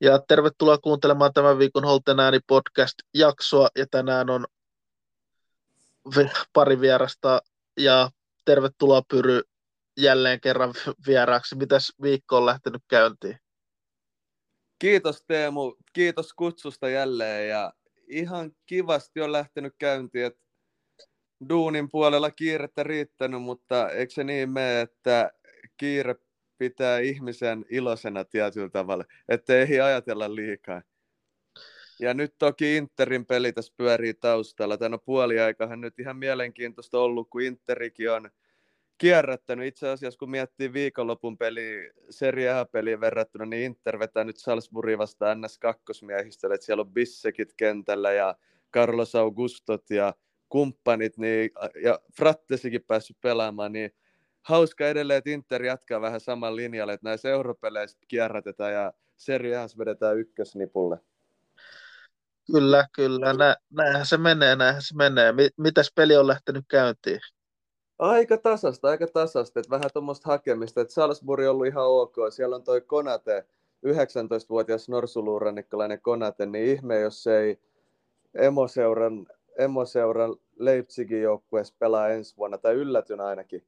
Ja tervetuloa kuuntelemaan tämän viikon Holten ääni podcast-jaksoa. Ja tänään on pari vierasta ja tervetuloa Pyry jälleen kerran vieraaksi. Mitäs viikko on lähtenyt käyntiin? Kiitos Teemu, kiitos kutsusta jälleen ja ihan kivasti on lähtenyt käyntiin, että duunin puolella kiirettä riittänyt, mutta eikö se niin mene, että kiire pitää ihmisen iloisena tietyllä tavalla, että ei ajatella liikaa. Ja nyt toki Interin peli tässä pyörii taustalla. Tänä puoliaikahan nyt ihan mielenkiintoista ollut, kun Interikin on kierrättänyt. Itse asiassa kun miettii viikonlopun peli Serie A-peliin verrattuna, niin Inter vetää nyt Salzburgin vasta ns 2 että siellä on Bissekit kentällä ja Carlos Augustot ja kumppanit, niin, ja Frattesikin päässyt pelaamaan, niin hauska edelleen, että Inter jatkaa vähän saman linjalle, että näissä europeleissä kierrätetään ja Serie vedetään ykkösnipulle. Kyllä, kyllä. Nä, näinhän se menee, näinhän se menee. Mitäs peli on lähtenyt käyntiin? Aika tasasta, aika tasasta. Että vähän tuommoista hakemista. Että Salzburg on ollut ihan ok. Siellä on toi Konate, 19-vuotias norsuluurannikkalainen Konate, niin ihme, jos ei emoseuran, emoseuran Leipzigin joukkueessa pelaa ensi vuonna, tai yllätyn ainakin.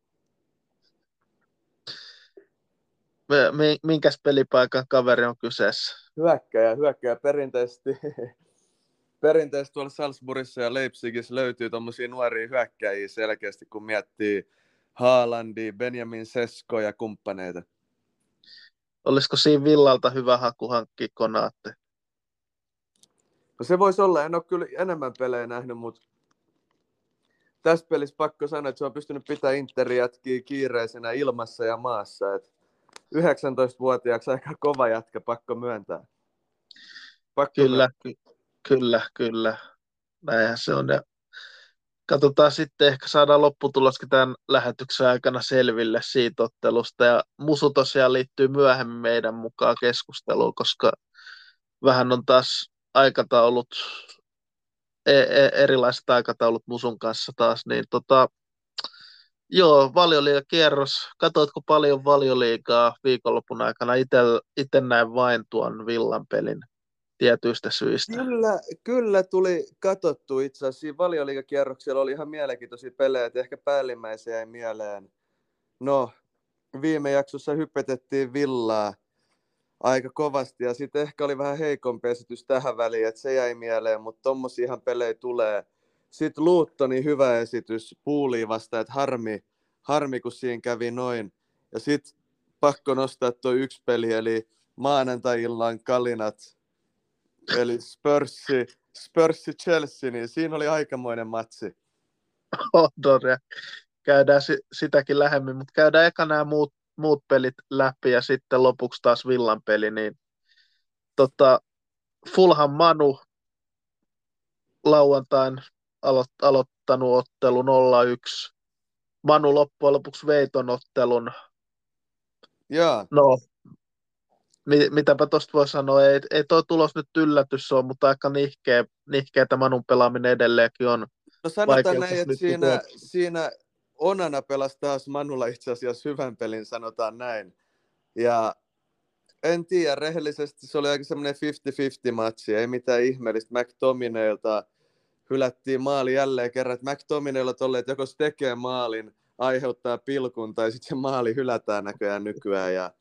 Minkäs pelipaikan kaveri on kyseessä? Hyökkäjä, hyökkäjä perinteisesti. perinteisesti tuolla Salzburgissa ja Leipzigissä löytyy tuommoisia nuoria hyökkäjiä selkeästi, kun miettii Haalandi, Benjamin Sesko ja kumppaneita. Olisiko siinä Villalta hyvä haku hankkia Konaatte? No se voisi olla, en ole kyllä enemmän pelejä nähnyt, mutta tässä pelissä pakko sanoa, että se on pystynyt pitämään Interi kiireisenä ilmassa ja maassa. Et 19-vuotiaaksi aika kova jätkä, pakko myöntää. Pakko kyllä, myöntää. kyllä, kyllä. Näinhän se on. Ja katsotaan sitten, ehkä saadaan lopputuloskin tämän lähetyksen aikana selville siitä ottelusta. Ja Musu tosiaan liittyy myöhemmin meidän mukaan keskusteluun, koska vähän on taas aikataulut, e- e- erilaiset aikataulut Musun kanssa taas, niin tota, Joo, valioliigakierros. Katoitko paljon valioliigaa viikonlopun aikana? Itse näin vain tuon villan pelin tietyistä syistä. Kyllä, kyllä tuli katsottu itse asiassa. Valioliigakierroksella oli ihan mielenkiintoisia pelejä, että ehkä päällimmäisiä jäi mieleen. No, viime jaksossa hypetettiin villaa aika kovasti ja sitten ehkä oli vähän heikompi esitys tähän väliin, että se jäi mieleen, mutta tommosia ihan pelejä tulee – sitten Luuttoni hyvä esitys puuliin vasta, että harmi, harmi kun siinä kävi noin. Ja sitten pakko nostaa tuo yksi peli, eli maanantai-illan kalinat, eli Spursi, Spursi Chelsea, niin siinä oli aikamoinen matsi. Odoria. Käydään sitäkin lähemmin, mutta käydään eka nämä muut, muut pelit läpi ja sitten lopuksi taas Villan peli, niin tota, Fulham Manu lauantain alo- aloittanut ottelu 0-1. Manu loppujen lopuksi veiton ottelun. Joo. No, mit, mitäpä tuosta voi sanoa, ei, ei tuo tulos nyt yllätys ole, mutta aika nihkeä, nihkeä että Manun pelaaminen edelleenkin on. No sanotaan näin, että siinä, siinä Onana pelasi taas Manulla itse asiassa hyvän pelin, sanotaan näin. Ja en tiedä, rehellisesti se oli aika semmoinen 50-50 matsi, ei mitään ihmeellistä. McTominayilta hylättiin maali jälleen kerran, että McTominaylla tolle, että joko se tekee maalin, aiheuttaa pilkun, tai sitten se maali hylätään näköjään nykyään. Ja...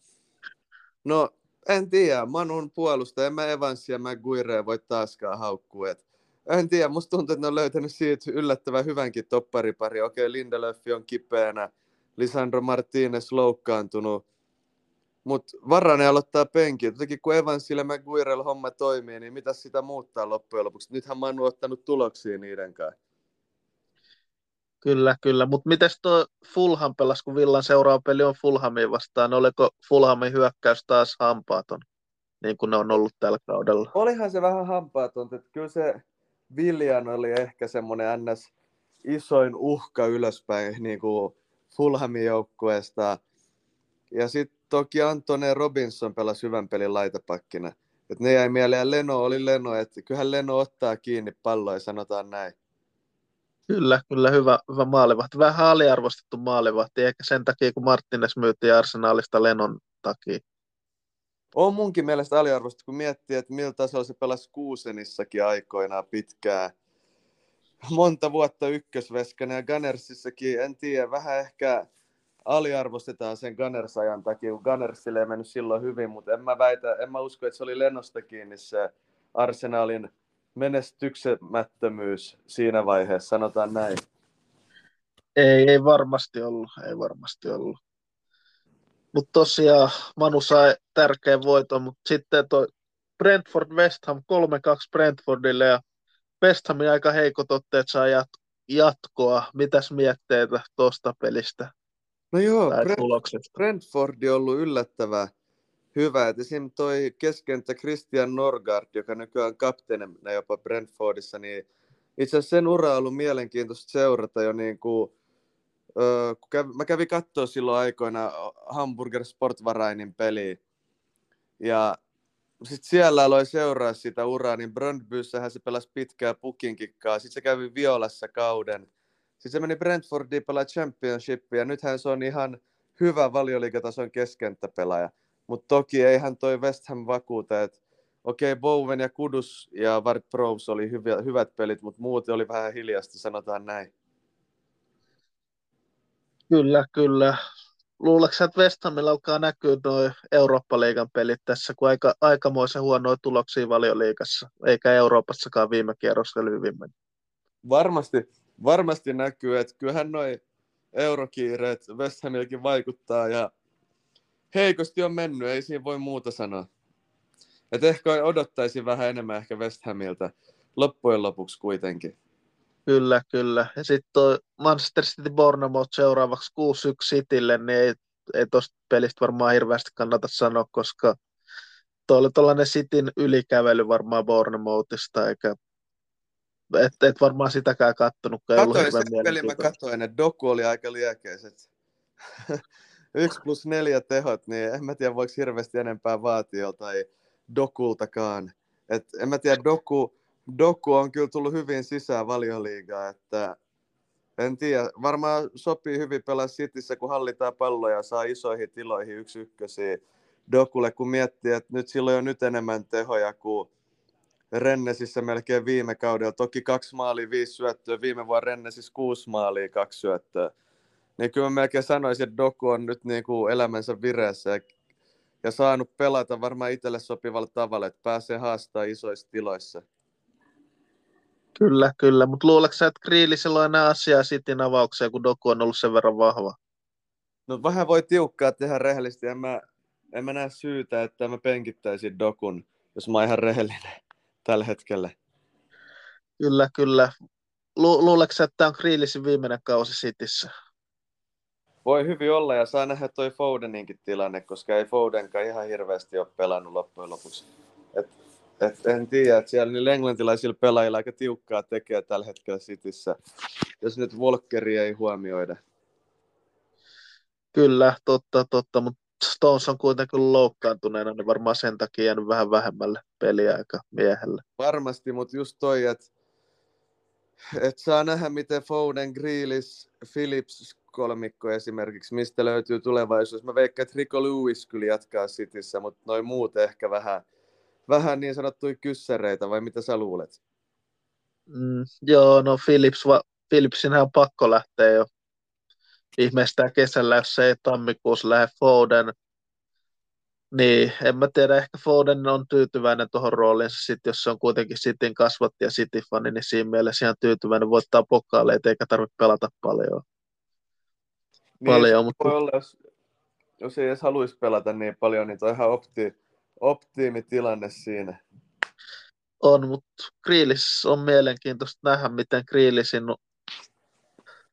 No, en tiedä, Manun puolusta, en mä Evansia ja McGuire voi taaskaan haukkua. Et en tiedä, musta tuntuu, että ne on löytänyt siitä yllättävän hyvänkin topparipari. Okei, Lindelöf on kipeänä, Lisandro Martinez loukkaantunut, mutta Varane aloittaa penki. Jotenkin kun Evansille McGuirella homma toimii, niin mitä sitä muuttaa loppujen lopuksi? Nythän Manu ottanut tuloksia niiden kanssa. Kyllä, kyllä. Mutta miten tuo Fulham pelasi, kun Villan seuraava peli on Fulhamin vastaan? Oliko Fulhamin hyökkäys taas hampaaton, niin kuin ne on ollut tällä kaudella? Olihan se vähän hampaaton. Että kyllä se Viljan oli ehkä semmoinen ns. isoin uhka ylöspäin niin kuin Fulhamin joukkueesta. Ja sitten toki Antone Robinson pelasi hyvän pelin laitapakkina. Et ne jäi mieleen, Leno oli Leno, että kyllähän Leno ottaa kiinni palloa ja sanotaan näin. Kyllä, kyllä hyvä, hyvä maalivahti. Vähän aliarvostettu maalivahti, ehkä sen takia kun Martinez myytiin Arsenalista Lenon takia. on munkin mielestä aliarvosta, kun miettii, että miltä tasolla se pelasi Kuusenissakin aikoinaan pitkään. Monta vuotta ykkösveskänä ja Gunnersissakin, en tiedä, vähän ehkä aliarvostetaan sen Gunners-ajan takia, kun Gunnersille ei mennyt silloin hyvin, mutta en mä väitä, en mä usko, että se oli lennosta kiinni se Arsenalin menestyksemättömyys siinä vaiheessa, sanotaan näin. Ei, ei varmasti ollut, ei varmasti ollut. Mutta tosiaan Manu sai tärkeän voiton, mutta sitten toi Brentford West Ham 3-2 Brentfordille ja West Hamin aika heikot otteet saa jat- jatkoa. Mitäs mietteitä tuosta pelistä? No joo, Brent- Brentford on ollut yllättävää hyvä. Et esim. toi keskentä Christian Norgard, joka nykyään kapteenina jopa Brentfordissa, niin itse asiassa sen ura on ollut mielenkiintoista seurata jo niin kuin, öö, kun kävi, mä kävin katsoa silloin aikoina Hamburger Sportvarainin peli. Ja sitten siellä aloin seuraa sitä uraa, niin Brøndbyssähän se pelasi pitkää pukinkikkaa. Sitten se kävi Violassa kauden. Sitten se meni Brentfordiin pelaa Championshipia. Nythän se on ihan hyvä valioliikatason keskenttäpelaaja. Mutta toki eihän toi West Ham vakuuta, että okei, okay, Bowen ja Kudus ja Ward Prowse oli hyviä, hyvät pelit, mutta muuten oli vähän hiljasta, sanotaan näin. Kyllä, kyllä. Luuletko että West Hamilla alkaa näkyä noin Eurooppa-liigan pelit tässä, kun aika, aikamoisen huonoja tuloksia valioliigassa, eikä Euroopassakaan viime kierroksella hyvin meni? Varmasti, varmasti näkyy, että kyllähän noin eurokiireet West Hamillakin vaikuttaa ja heikosti on mennyt, ei siinä voi muuta sanoa. Et ehkä odottaisin vähän enemmän ehkä West Hamilta loppujen lopuksi kuitenkin. Kyllä, kyllä. Ja sitten Manchester City Bournemouth seuraavaksi 6-1 Citylle, niin ei, ei tuosta pelistä varmaan hirveästi kannata sanoa, koska tuo oli tuollainen Cityn ylikävely varmaan Bournemouthista, eikä et, et varmaan sitäkään kattonut. Katoin sen pelin, mä katsoin, että doku oli aika liekeiset. 1 plus 4 tehot, niin en mä tiedä voiko hirveästi enempää vaatia joltain dokultakaan. Et en mä tiedä, doku, doku on kyllä tullut hyvin sisään valioliigaa, että en tiedä, varmaan sopii hyvin pelaa Cityssä, kun hallitaan palloja ja saa isoihin tiloihin yksi ykkösiä Dokulle, kun miettii, että nyt silloin on nyt enemmän tehoja kuin Rennesissä melkein viime kaudella. Toki kaksi maalia, viisi syöttöä. Viime vuonna Rennesissä kuusi maalia, kaksi syöttöä. Niin kyllä mä melkein sanoisin, että Doku on nyt niin kuin elämänsä vireessä ja, ja saanut pelata varmaan itselle sopivalla tavalla, että pääsee haastaa isoissa tiloissa. Kyllä, kyllä. Mutta luuletko sä, että Kriilisellä on enää asiaa Cityn avaukseen, kun Doku on ollut sen verran vahva? No vähän voi tiukkaa tehdä rehellisesti. En mä, en mä näe syytä, että mä penkittäisin Dokun, jos mä oon ihan rehellinen tällä hetkellä. Kyllä, kyllä. Lu- luuletko sä, että tämä on Kriilisin viimeinen kausi Cityssä? Voi hyvin olla ja saa nähdä toi Fodeninkin tilanne, koska ei Fodenkaan ihan hirveästi ole pelannut loppujen lopuksi. Et, et en tiedä, että siellä niillä englantilaisilla pelaajilla aika tiukkaa tekee tällä hetkellä Cityssä, jos nyt Volkeri ei huomioida. Kyllä, totta, totta, mutta Stones on kuitenkin loukkaantuneena, niin varmaan sen takia jäänyt vähän vähemmälle peliaika miehelle. Varmasti, mutta just toi, että et saa nähdä, miten Foden, Grealish, Phillips, kolmikko esimerkiksi, mistä löytyy tulevaisuus. Mä veikkaan, että Rico Lewis kyllä jatkaa Cityssä, mutta noin muut ehkä vähän, vähän niin sanottuja kyssäreitä, vai mitä sä luulet? Mm, joo, no Philips, va, Philipsinhän on pakko lähteä jo viimeistään kesällä, jos se ei tammikuussa lähde Foden. Niin, en mä tiedä, ehkä Foden on tyytyväinen tuohon rooliinsa, sit, jos se on kuitenkin Cityn kasvatti ja City-fani, niin siinä mielessä ihan tyytyväinen voittaa pokaaleita eikä tarvitse pelata paljon. Niin, paljon mutta... voi olla, jos, jos ei edes haluaisi pelata niin paljon, niin toi ihan opti, optiimitilanne siinä. On, mutta Kriilis on mielenkiintoista nähdä, miten Kriilisin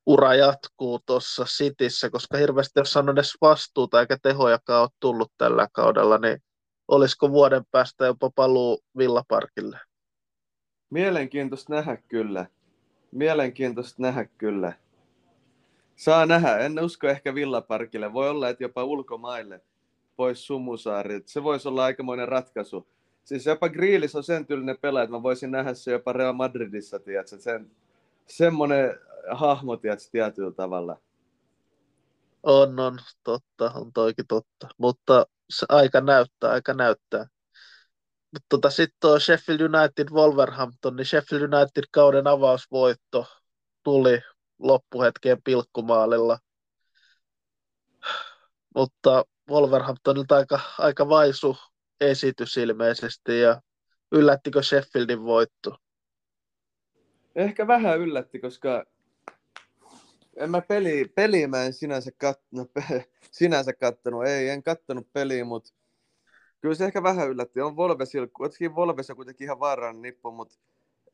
ura jatkuu tuossa Cityssä, koska hirveästi jos on edes vastuuta eikä tehojakaan ole tullut tällä kaudella, niin olisiko vuoden päästä jopa paluu Villaparkille? Mielenkiintoista nähdä kyllä. Mielenkiintoista nähdä kyllä. Saa nähdä. En usko ehkä Villaparkille. Voi olla, että jopa ulkomaille pois Sumusaarilta. Se voisi olla aikamoinen ratkaisu. Siis jopa Grealish on sen tyylinen pelaaja, että mä voisin nähdä se jopa Real Madridissa, tiedätkö? Sen, semmoinen hahmo, tiedätkö, tietyllä tavalla. On, on, totta, on toikin totta. Mutta se aika näyttää, aika näyttää. Mutta tota, sitten tuo Sheffield United Wolverhampton, niin Sheffield United kauden avausvoitto tuli loppuhetkeen pilkkumaalilla. Mutta Wolverhamptonilta aika, aika vaisu esitys ilmeisesti ja yllättikö Sheffieldin voitto? Ehkä vähän yllätti, koska en mä peli, peliä mä en sinänsä, kat, no, sinänsä kattonut, ei, en kattonut peliä, mutta kyllä se ehkä vähän yllätti. On Volves, kuitenkin Volves on kuitenkin ihan vaarallinen nippu, mutta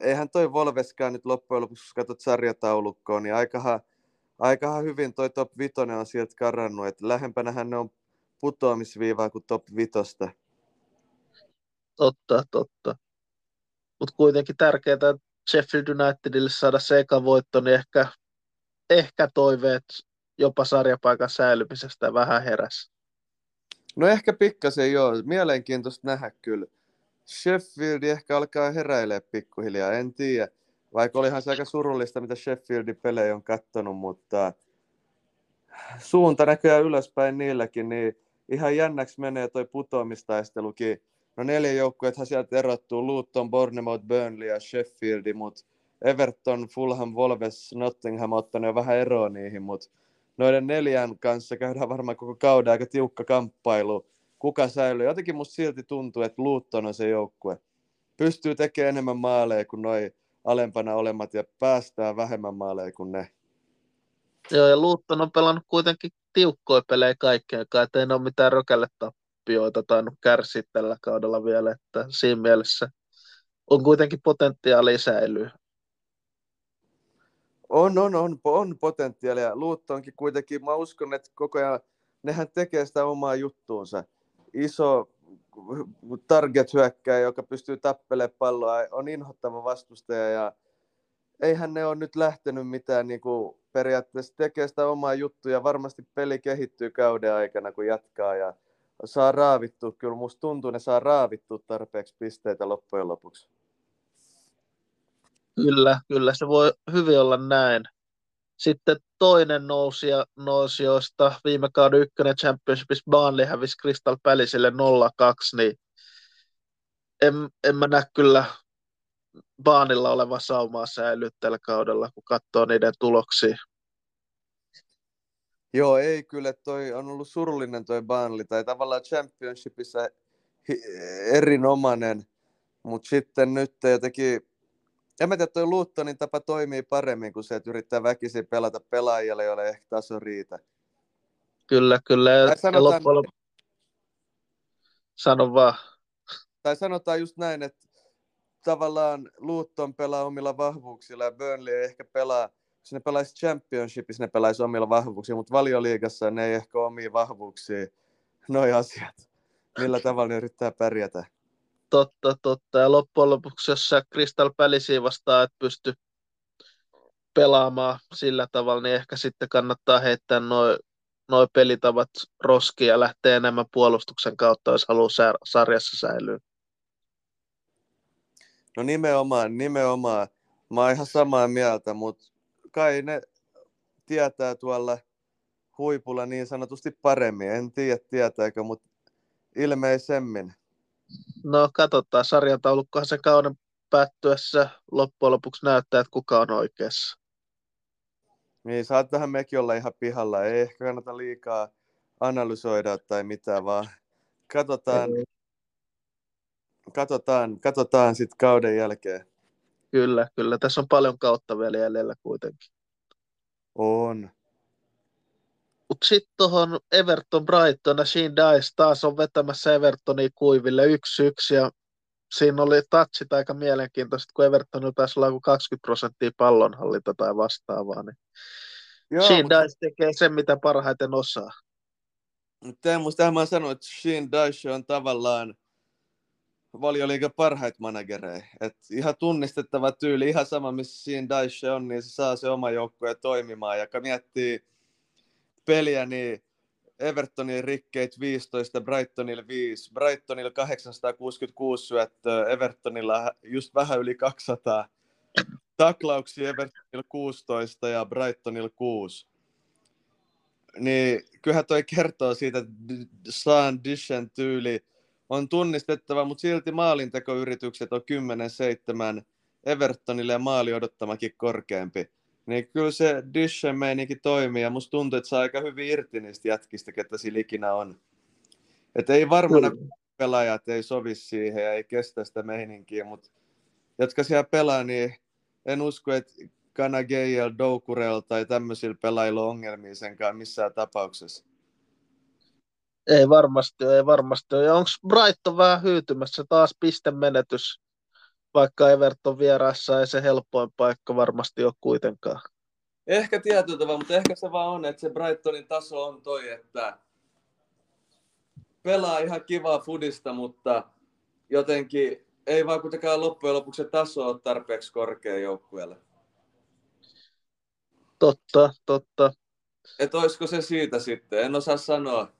eihän toi Volveskaan nyt loppujen lopuksi, jos katsot sarjataulukkoa, niin aikahan, aikahan hyvin toi top 5 on sieltä karannut, että lähempänähän ne on putoamisviivaa kuin top 5. Totta, totta. Mutta kuitenkin tärkeää Sheffield Unitedille saada se eka voitto, niin ehkä, ehkä toiveet jopa sarjapaikan säilymisestä vähän heräs. No ehkä pikkasen joo. Mielenkiintoista nähdä kyllä. Sheffield ehkä alkaa heräilee pikkuhiljaa, en tiedä. Vaikka olihan se aika surullista, mitä Sheffieldin pelejä on kattonut, mutta suunta näköjään ylöspäin niilläkin, niin ihan jännäksi menee toi putoamistaistelukin. No neljä joukkuethan sieltä erottuu, Luton, Bournemouth, Burnley ja Sheffield, mutta Everton, Fulham, Wolves, Nottingham ottanut jo vähän eroa niihin, mutta noiden neljän kanssa käydään varmaan koko kauden aika tiukka kamppailu. Kuka säilyy? Jotenkin musta silti tuntuu, että Luton on se joukkue. Pystyy tekemään enemmän maaleja kuin noi alempana olemat ja päästää vähemmän maaleja kuin ne. Joo, ja Luton on pelannut kuitenkin tiukkoja pelejä kaikkeen, että ei ole mitään rökälle tappioita tainnut kärsiä tällä kaudella vielä, että siinä mielessä on kuitenkin potentiaalia säilyä. On, on, on, on potentiaalia. Luuttonkin kuitenkin, mä uskon, että koko ajan nehän tekee sitä omaa juttuunsa. Iso target-hyökkäjä, joka pystyy tappelemaan palloa, on inhottava vastustaja ja eihän ne ole nyt lähtenyt mitään niin kuin periaatteessa tekee sitä omaa juttuja. Varmasti peli kehittyy kauden aikana, kun jatkaa ja saa raavittua. Kyllä musta tuntuu, ne saa raavittua tarpeeksi pisteitä loppujen lopuksi. Kyllä, kyllä se voi hyvin olla näin. Sitten toinen nousija, nousijoista viime kauden ykkönen Championshipissa Burnley hävisi Crystal Palaceille 0-2, niin en, en mä näe kyllä Baanilla oleva saumaa säilyä tällä kaudella, kun katsoo niiden tuloksia. Joo, ei kyllä, toi on ollut surullinen toi Burnley, tai tavallaan Championshipissa erinomainen, mutta sitten nyt jotenkin en mä tiedä, toi Lutonin tapa toimii paremmin kuin se, että yrittää väkisin pelata pelaajille, joille ehkä taso riitä. Kyllä, kyllä. Tai sanotaan, loppujen... Sano vaan. Tai sanotaan just näin, että tavallaan Luton pelaa omilla vahvuuksilla ja Burnley ei ehkä pelaa, jos ne pelaisi championshipissa, ne pelaisi omilla vahvuuksilla, mutta valioliigassa ne ei ehkä omia vahvuuksia, noi asiat. Millä tavalla ne yrittää pärjätä. Totta, totta. Ja loppujen lopuksi, jos sä Crystal Palacea vastaan et pysty pelaamaan sillä tavalla, niin ehkä sitten kannattaa heittää noin noi pelitavat roskiin ja lähteä enemmän puolustuksen kautta, jos haluaa sarjassa säilyä. No nimenomaan, nimenomaan. Mä oon ihan samaa mieltä, mutta kai ne tietää tuolla huipulla niin sanotusti paremmin. En tiedä tietääkö, mutta ilmeisemmin. No katsotaan, sarjataulukkohan se kauden päättyessä loppujen lopuksi näyttää, että kuka on oikeassa. Niin, saattohan mekin olla ihan pihalla. Ei ehkä kannata liikaa analysoida tai mitään, vaan katsotaan, Ei. katsotaan, katsotaan sitten kauden jälkeen. Kyllä, kyllä. Tässä on paljon kautta vielä jäljellä kuitenkin. On. Mutta sitten tuohon Everton Brighton ja Sheen Dice taas on vetämässä Evertonia kuiville yksi yksi ja siinä oli touchit aika mielenkiintoiset, kun Evertonilla taisi olla 20 prosenttia pallonhallinta tai vastaavaa. Niin Joo, Sheen mutta... Dice tekee sen, mitä parhaiten osaa. Teemu, mä sanoin, että Sheen Dice on tavallaan valioliikan parhaita managereja. Et ihan tunnistettava tyyli, ihan sama missä Sheen Dice on, niin se saa se oma joukkue toimimaan. Ja kun miettii peliä, niin Evertonin rikkeit 15, Brightonilla 5, Brightonilla 866 syöttöä, Evertonilla just vähän yli 200. Taklauksia Evertonilla 16 ja Brightonilla 6. niin kyllähän toi kertoo siitä, että Saan Dishen tyyli on tunnistettava, mutta silti maalintekoyritykset on 10-7 Evertonille ja maali odottamakin korkeampi. Niin kyllä se Dishen meininki toimii ja musta tuntuu, että saa aika hyvin irti niistä jätkistä, ketä sillä ikinä on. Että ei varmana pelaajat ei sovi siihen ja ei kestä sitä meininkiä, mutta jotka siellä pelaa, niin en usko, että Kanageyel, Doukurel tai tämmöisillä pelaajilla on ongelmia senkaan missään tapauksessa. Ei varmasti ei varmasti Ja onko Brighton vähän hyytymässä taas pistemenetys, vaikka Everton vieraassa ei se helpoin paikka varmasti ole kuitenkaan. Ehkä tietyllä tavalla, mutta ehkä se vaan on, että se Brightonin taso on toi, että pelaa ihan kivaa fudista, mutta jotenkin ei vaan kuitenkaan loppujen lopuksi se taso ole tarpeeksi korkea joukkueelle. Totta, totta. Että olisiko se siitä sitten, en osaa sanoa.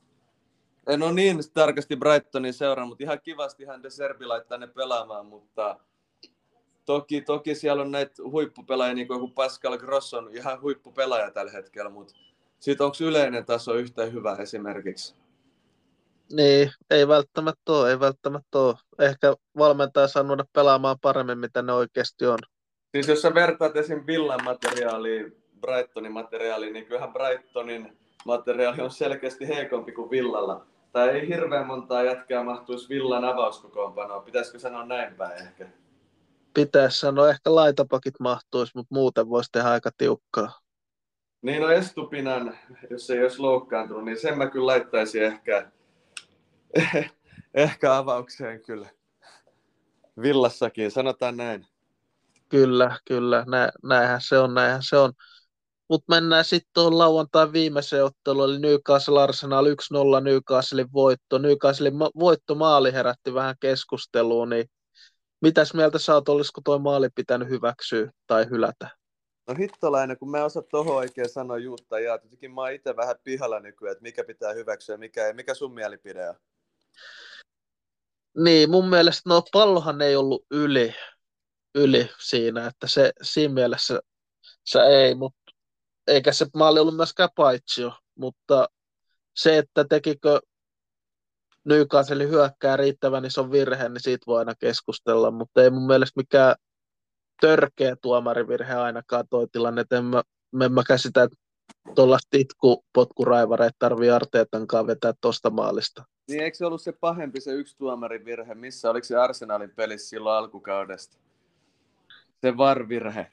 En ole niin tarkasti Brightonin seuraa, mutta ihan kivastihan De Serbi laittaa ne pelaamaan, mutta toki, toki siellä on näitä huippupelaajia, niin kuin Pascal Gross on ihan huippupelaaja tällä hetkellä, mutta sitten onko yleinen taso yhtä hyvä esimerkiksi? Niin, ei välttämättä ole, ei välttämättä ole. Ehkä valmentaja saa nuoda pelaamaan paremmin, mitä ne oikeasti on. Siis jos sä vertaat esim. Villan materiaaliin Brightonin materiaaliin, niin kyllähän Brightonin materiaali on selkeästi heikompi kuin Villalla. Tai ei hirveän montaa jätkää mahtuisi Villan avauskokoonpanoa. Pitäisikö sanoa näin päin ehkä? Pitäisi sanoa, ehkä laitapakit mahtuisi, mutta muuten voisi tehdä aika tiukkaa. Niin no Estupinan, jos ei olisi loukkaantunut, niin sen mä kyllä laittaisin ehkä, ehkä avaukseen kyllä. Villassakin, sanotaan näin. Kyllä, kyllä, Nä, näinhän se on, näinhän se on. Mutta mennään sitten tuohon lauantain viimeiseen otteluun, eli Newcastle Arsenal 1-0 Newcastlein voitto. Newcastlein ma- voitto maali herätti vähän keskustelua, niin mitäs mieltä sä oot, olisiko tuo maali pitänyt hyväksyä tai hylätä? No hittolainen, kun mä osaan tuohon oikein sanoa juutta ja jotenkin mä oon itse vähän pihalla nykyään, että mikä pitää hyväksyä ja mikä ei. Mikä sun mielipide on? Niin, mun mielestä no pallohan ei ollut yli, yli siinä, että se siinä mielessä se ei, mutta eikä se maali ollut myöskään paitsio, mutta se, että tekikö Newcastle hyökkää riittävän iso virhe, niin siitä voi aina keskustella, mutta ei mun mielestä mikään törkeä tuomarivirhe ainakaan toi tilanne, että en mä, en mä käsitä, että tuollaista itku potkuraivareita tarvii Arteetankaan vetää tuosta maalista. Niin eikö se ollut se pahempi se yksi tuomarin virhe, missä oliko se Arsenalin pelissä silloin alkukaudesta? Se VAR-virhe.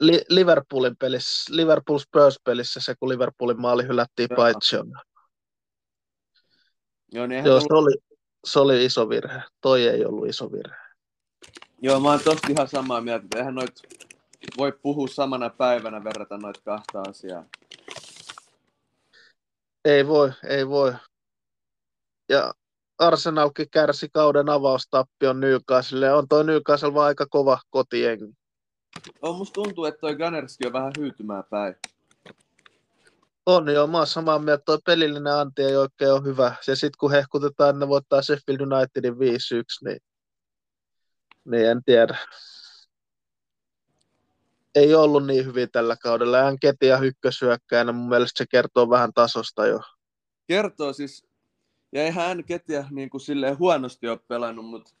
Li- Liverpoolin pelissä, Liverpool Spurs pelissä se, kun Liverpoolin maali hylättiin paitsi Joo, niin Joo se, oli, se oli iso virhe. Toi ei ollut iso virhe. Joo, mä oon tosta ihan samaa mieltä. Eihän noit voi puhua samana päivänä verrata noita kahta asiaa. Ei voi, ei voi. Ja Arsenalkin kärsi kauden avaustappion Newcastle. On toi Newcastle vaan aika kova kotiengi. On, musta tuntuu, että toi Gunnerskin on vähän hyytymään päin. On joo, mä oon samaa mieltä, toi pelillinen anti ei oikein ole hyvä. Ja sitten kun hehkutetaan, ne voittaa Sheffield Unitedin 5-1, niin, niin en tiedä. Ei ollut niin hyvin tällä kaudella. Ja Ketia ykkösyökkäjänä, mun mielestä se kertoo vähän tasosta jo. Kertoo siis, ja eihän hän Ketia niin kuin silleen huonosti ole pelannut, mutta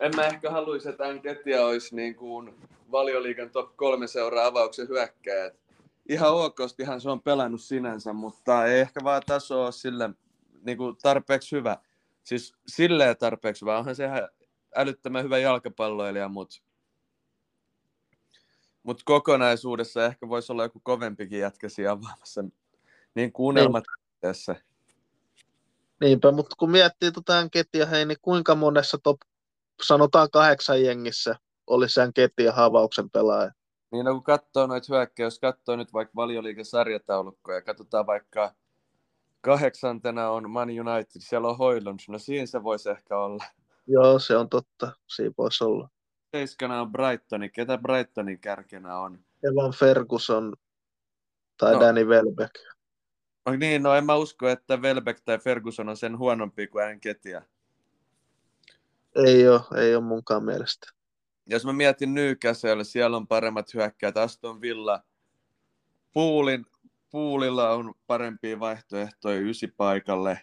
en mä ehkä haluaisi, että Ketia olisi niin kuin valioliikan top kolme seuraa avauksen hyökkäjät ihan okostihan se on pelannut sinänsä, mutta ei ehkä vaan taso ole sille niin kuin tarpeeksi hyvä. Siis silleen tarpeeksi hyvä. Onhan se ihan älyttömän hyvä jalkapalloilija, mutta mut kokonaisuudessa ehkä voisi olla joku kovempikin jätkä siinä avaamassa niin kuunnelmat tässä. Niinpä, mutta kun miettii tuota ketjua, hei, niin kuinka monessa top, sanotaan kahdeksan jengissä olisi sen ketjun havauksen pelaaja? Niin no, kun katsoo noita hyökkäjä, jos katsoo nyt vaikka valioliikan sarjataulukkoja, katsotaan vaikka kahdeksantena on Man United, siellä on Hoylund, no siinä se voisi ehkä olla. Joo, se on totta, siinä voisi olla. Seiskana on Brightoni, ketä Brightonin kärkenä on? Evan Ferguson tai no. Danny Welbeck. No niin, no en mä usko, että Welbeck tai Ferguson on sen huonompi kuin Enketia. Ei ole, ei ole munkaan mielestä jos mä mietin Newcastle, siellä on paremmat hyökkäät, Aston Villa, Poolin, puulilla on parempia vaihtoehtoja ysipaikalle.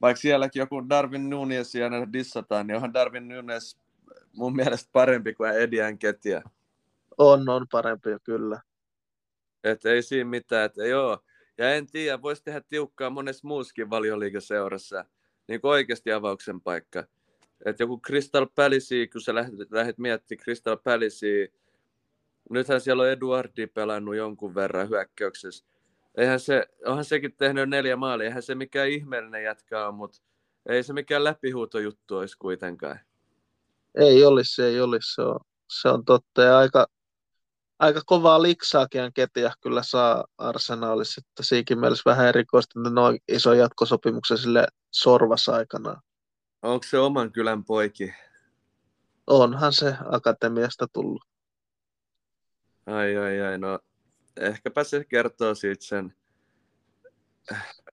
Vaikka sielläkin joku Darwin Nunes ja dissataan, niin onhan Darwin Nunes mun mielestä parempi kuin Edian Ketia. On, on parempi kyllä. Et ei siinä mitään, että joo. Ja en tiedä, voisi tehdä tiukkaa monessa muussakin valioliikaseurassa, niin kuin oikeasti avauksen paikka. Että joku Crystal Palace, kun sä lähdet, lähdet miettimään Crystal Palace, nythän siellä on Eduardi pelannut jonkun verran hyökkäyksessä. Eihän se, onhan sekin tehnyt neljä maalia, eihän se mikään ihmeellinen on, mutta ei se mikään läpihuutojuttu olisi kuitenkaan. Ei olisi, ei olisi, se on, se on totta. Ja aika, aika kovaa liksaakin ketiä kyllä saa arsenaalissa, että siinkin mielessä vähän erikoista, että noin iso jatkosopimuksen sille sorvas aikanaan. Onko se oman kylän poiki? Onhan se akatemiasta tullut. Ai ai ai, no ehkäpä se kertoo siitä sen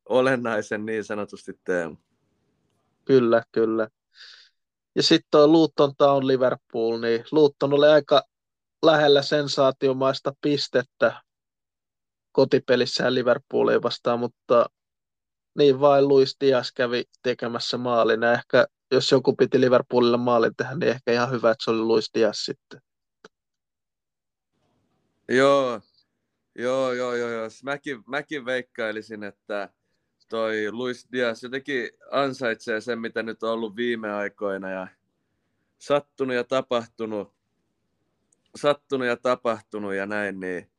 olennaisen niin sanotusti teemu. Kyllä, kyllä. Ja sitten tuo Luton Town Liverpool, niin Luton oli aika lähellä sensaatiomaista pistettä kotipelissään Liverpoolia vastaan, mutta niin vain Luis Diaz kävi tekemässä maalin. Ehkä jos joku piti Liverpoolilla maalin tehdä, niin ehkä ihan hyvä, että se oli Luis Diaz sitten. Joo, joo, joo, joo. joo. Mäkin, mäkin veikkailisin, että toi Luis Diaz jotenkin ansaitsee sen, mitä nyt on ollut viime aikoina ja sattunut ja tapahtunut, sattunut ja tapahtunut ja näin, niin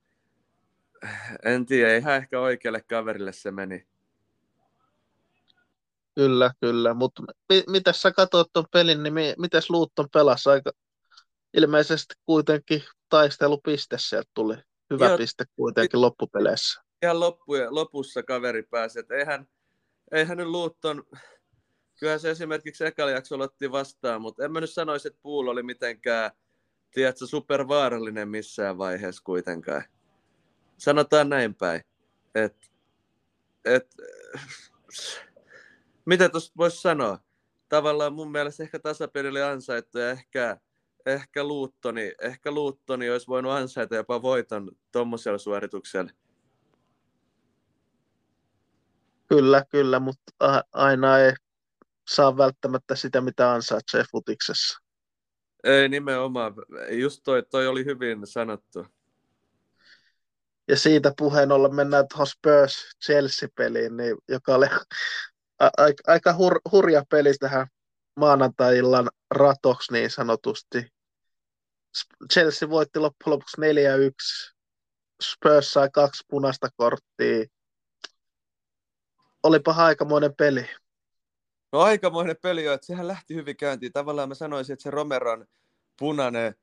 en tiedä, ihan ehkä oikealle kaverille se meni. Kyllä, kyllä. Mutta mi- mitä sä katsoit tuon pelin, niin mi- miten Luutton pelasi aika ilmeisesti kuitenkin taistelupiste sieltä tuli. Hyvä Joo, piste kuitenkin loppupeleissä. Ihan loppu, lopussa kaveri pääsi. Et eihän, eihän nyt Luutton, kyllä se esimerkiksi ekalla jaksolla otti vastaan, mutta en mä nyt sanoisi, että Puul oli mitenkään, tiedätkö, supervaarallinen missään vaiheessa kuitenkaan. Sanotaan näin päin. Et, et, mitä tuosta voisi sanoa? Tavallaan mun mielestä ehkä tasapeli oli ansaittu ja ehkä, ehkä, Luuttoni, ehkä Luuttoni olisi voinut ansaita jopa voiton tuommoisella suorituksella. Kyllä, kyllä, mutta aina ei saa välttämättä sitä, mitä ansaitsee futiksessa. Ei nimenomaan. Just toi, toi oli hyvin sanottu. Ja siitä puheen ollen mennään tuohon Spurs-Chelsea-peliin, niin, joka oli aika, hur, hurja peli tähän maanantai-illan ratoksi niin sanotusti. Chelsea voitti loppujen lopuksi 4-1. Spurs sai kaksi punaista korttia. Olipa aikamoinen peli. No aikamoinen peli jo, että sehän lähti hyvin käyntiin. Tavallaan mä sanoisin, että se Romeron punainen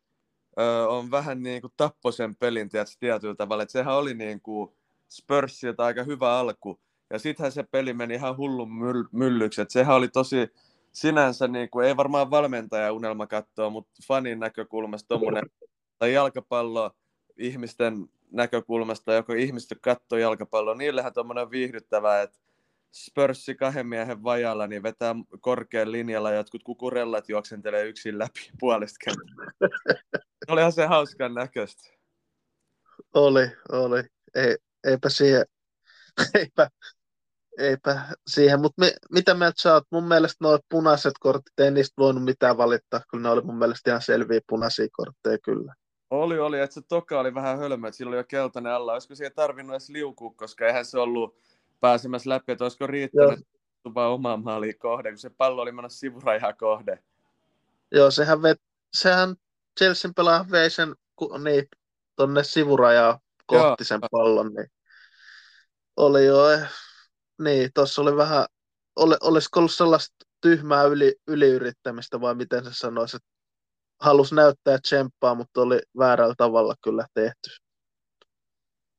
ö, on vähän niin kuin tappoi sen pelin tietyllä tavalla. Että sehän oli niin kuin Spursilta aika hyvä alku. Ja sittenhän se peli meni ihan hullun myll- myllyksi. Et sehän oli tosi sinänsä, niin kuin, ei varmaan valmentaja unelma katsoa, mutta fanin näkökulmasta tuommoinen, tai jalkapallo ihmisten näkökulmasta, joko ihmiset katsoo jalkapalloa, niillähän tuommoinen viihdyttävää, että Spörssi kahden miehen vajalla, niin vetää korkean linjalla jotkut kukurellat juoksentelee yksin läpi puolesta Olihan se hauskan näköistä. Oli, oli. Ei, eipä siihen, eipä, eipä siihen, mutta mitä mieltä sä oot? Mun mielestä nuo punaiset kortit, ei niistä voinut mitään valittaa, kun ne oli mun mielestä ihan selviä punaisia kortteja kyllä. Oli, oli, että se toka oli vähän hölmö, että sillä oli jo keltainen alla. Olisiko siihen tarvinnut edes liukua, koska eihän se ollut pääsemässä läpi, että olisiko riittänyt vaan omaan maaliin kohde, kun se pallo oli mennä sivurajaa kohde. Joo, sehän, vet, sehän Chelsea pelaa vei sen niin, tonne sivurajaa kohti Joo. sen pallon, niin oli jo, eh, niin, tuossa oli vähän, oli, olisiko ollut sellaista tyhmää yli, yliyrittämistä vai miten se sanoisi, että halusi näyttää tsemppaa, mutta oli väärällä tavalla kyllä tehty.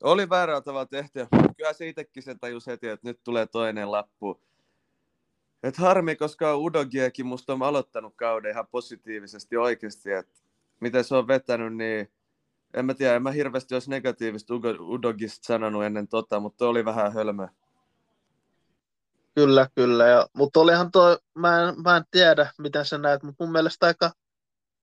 Oli väärällä tavalla tehty. Kyllä se itsekin se tajus heti, että nyt tulee toinen lappu. Et harmi, koska Udogiekin musta on aloittanut kauden ihan positiivisesti oikeasti. Että miten se on vetänyt, niin en mä tiedä, en mä hirveästi olisi negatiivista Udogista sanonut ennen tota, mutta oli vähän hölmö. Kyllä, kyllä. Ja, mutta olihan tuo, mä en, mä en tiedä, miten sä näet, mutta mun mielestä aika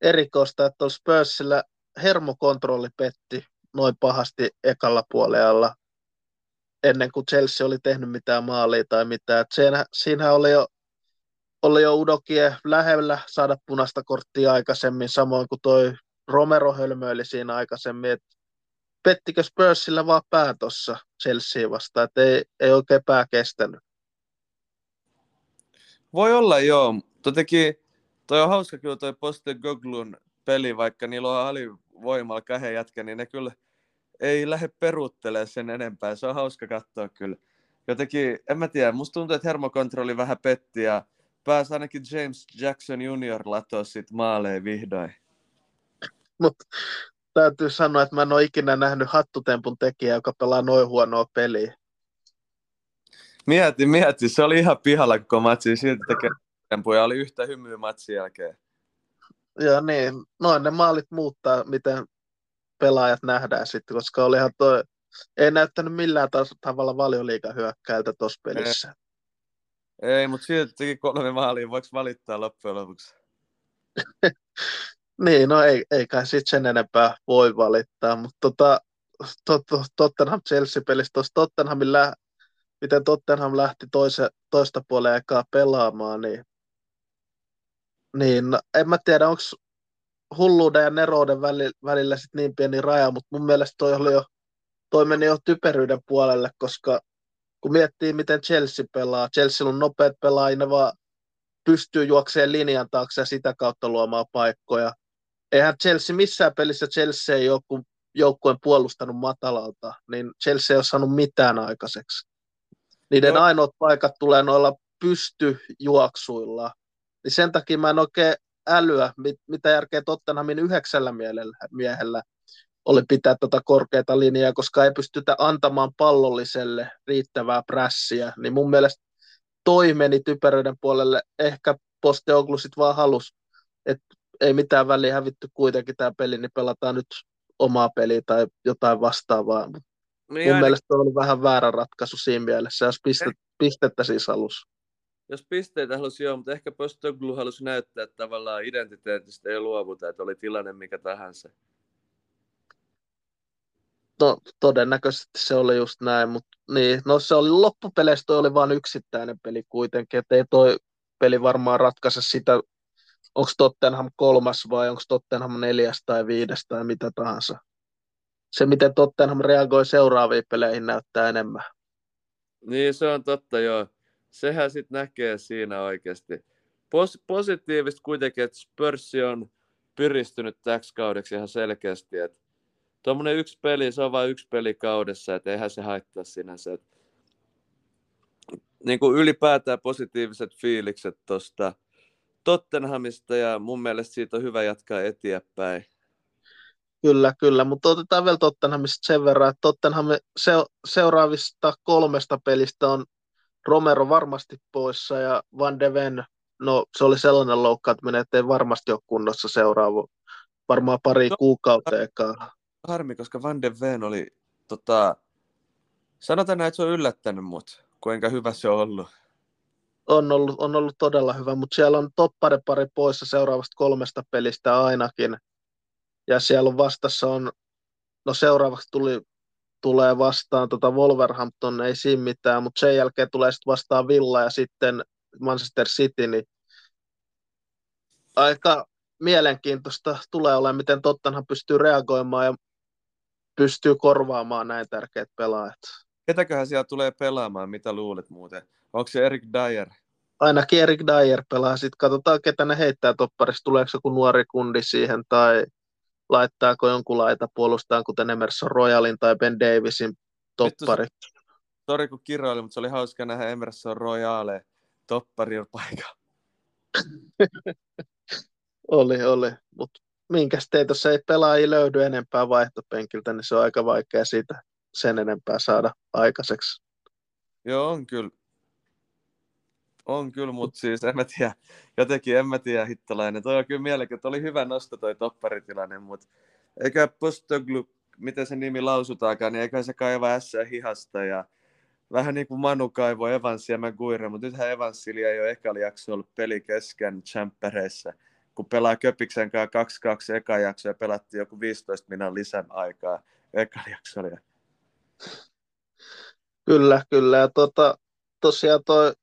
erikoista, että tuolla Spursillä hermokontrolli petti noin pahasti ekalla puolella. ennen kuin Chelsea oli tehnyt mitään maalia tai mitään. siinä, siinähän oli jo, oli jo Udokie lähellä saada punaista korttia aikaisemmin, samoin kuin toi Romero hölmöili siinä aikaisemmin, että pettikö Spursilla vaan pää tuossa Chelsea vastaan, että ei, ei oikein pää kestänyt. Voi olla joo, Totekin toi on hauska kyllä toi Poste Goglun peli, vaikka niillä on alivoimalla kahden jätkä, niin ne kyllä ei lähde peruuttelemaan sen enempää. Se on hauska katsoa kyllä. Jotenkin, en mä tiedä, musta tuntuu, että hermokontrolli vähän petti ja pääsi ainakin James Jackson Jr. latoa sit maaleen vihdoin. Mutta täytyy sanoa, että mä en ole ikinä nähnyt hattutempun tekijää, joka pelaa noin huonoa peliä. Mieti, mieti. Se oli ihan pihalla koko matsi. Silti tekee. Oli yhtä hymyä matsin jälkeen. Joo niin, noin ne maalit muuttaa, miten pelaajat nähdään sitten, koska olihan toi, ei näyttänyt millään tavalla valioliiga hyökkäiltä tuossa pelissä. Ei, ei mutta silti teki kolme maalia, voiko valittaa loppujen lopuksi? niin, no ei, ei kai sitten sen enempää voi valittaa, mutta tota, tot, Tottenham Chelsea-pelistä tuossa Tottenhamin lä- miten Tottenham lähti toise, toista puolella aikaa pelaamaan, niin, niin en mä tiedä, onko hulluuden ja nerouden välillä, välillä sit niin pieni raja, mutta mun mielestä toi, oli jo, toi meni jo typeryyden puolelle, koska kun miettii, miten Chelsea pelaa, Chelsea on nopeat pelaajia, ne vaan pystyy juokseen linjan taakse ja sitä kautta luomaan paikkoja. Eihän Chelsea missään pelissä Chelsea ei ole joukkueen puolustanut matalalta, niin Chelsea ei ole saanut mitään aikaiseksi. Niiden no. ainoat paikat tulee noilla pystyjuoksuilla. Niin sen takia mä en oikein älyä, mit, mitä järkeä Tottenhamin yhdeksällä mielellä, miehellä oli pitää tuota korkeata linjaa, koska ei pystytä antamaan pallolliselle riittävää prässiä. Niin mun mielestä toi meni typeryyden puolelle. Ehkä Posteoglu sit vaan halus, että ei mitään väliä hävitty kuitenkin tämä peli, niin pelataan nyt omaa peliä tai jotain vastaavaa. Niin Mun mielestä se oli vähän väärä ratkaisu siinä mielessä, jos pistet, eh. pistettä siis halus. Jos pisteitä halusi joo, mutta ehkä Postoglu halusi näyttää, että tavallaan identiteetistä ei luovuta, että oli tilanne mikä tahansa. No, todennäköisesti se oli just näin, mutta niin, no se oli loppupeleissä toi oli vain yksittäinen peli kuitenkin, että ei toi peli varmaan ratkaise sitä, onko Tottenham kolmas vai onko Tottenham neljäs tai viides tai mitä tahansa se, miten Tottenham reagoi seuraaviin peleihin, näyttää enemmän. Niin, se on totta, joo. Sehän sitten näkee siinä oikeasti. Pos- positiivista kuitenkin, että Spurs on pyristynyt täksi kaudeksi ihan selkeästi. Että tuommoinen yksi peli, se on vain yksi peli kaudessa, että eihän se haittaa sinänsä. Että niin kuin ylipäätään positiiviset fiilikset tuosta Tottenhamista ja mun mielestä siitä on hyvä jatkaa eteenpäin. Kyllä, kyllä, mutta otetaan vielä Tottenhamista sen verran, että Tottenham se, seuraavista kolmesta pelistä on Romero varmasti poissa ja Van de Ven, no se oli sellainen loukkaantuminen, että ei varmasti ole kunnossa seuraava, varmaan pari no, kuukauteenkaan. Harmi, koska Van de Ven oli, tota, sanotaan näin, että se on yllättänyt mut, kuinka hyvä se on ollut. On ollut, on ollut todella hyvä, mutta siellä on toppare pari poissa seuraavasta kolmesta pelistä ainakin ja siellä on vastassa on, no seuraavaksi tuli, tulee vastaan tota Wolverhampton, ei siinä mitään, mutta sen jälkeen tulee sitten vastaan Villa ja sitten Manchester City, niin aika mielenkiintoista tulee olemaan, miten Tottenham pystyy reagoimaan ja pystyy korvaamaan näin tärkeät pelaajat. Ketäköhän siellä tulee pelaamaan, mitä luulet muuten? Onko se Erik Dyer? Ainakin Erik Dyer pelaa. Sitten katsotaan, ketä ne heittää topparissa. Tuleeko joku nuori kundi siihen tai laittaako jonkun laita puolustaan, kuten Emerson Royalin tai Ben Davisin toppari. Sori kun kiroili, mutta se oli hauska nähdä Emerson Royale topparin paikalla. oli, oli. Mutta minkäs teitä, jos ei pelaajia löydy enempää vaihtopenkiltä, niin se on aika vaikea siitä sen enempää saada aikaiseksi. Joo, on kyllä. On kyllä, mutta siis en mä tiedä, jotenkin en mä tiedä hittalainen. Toi on kyllä mielenkiintoinen, oli hyvä nosto toi topparitilanne, mutta eikä Postoglu, miten se nimi lausutaakaan, niin eikä se kaiva S hihasta ja vähän niin kuin Manu kaivoi Evansi ja McGuire, mutta nythän Evansilla ei ole ekalla jakso ollut peli kesken Champereissä, kun pelaa Köpiksen kanssa 2-2 eka jakso ja pelattiin joku 15 minan lisän aikaa ekalla jaksolla. Kyllä, kyllä. Ja tota, tosiaan toi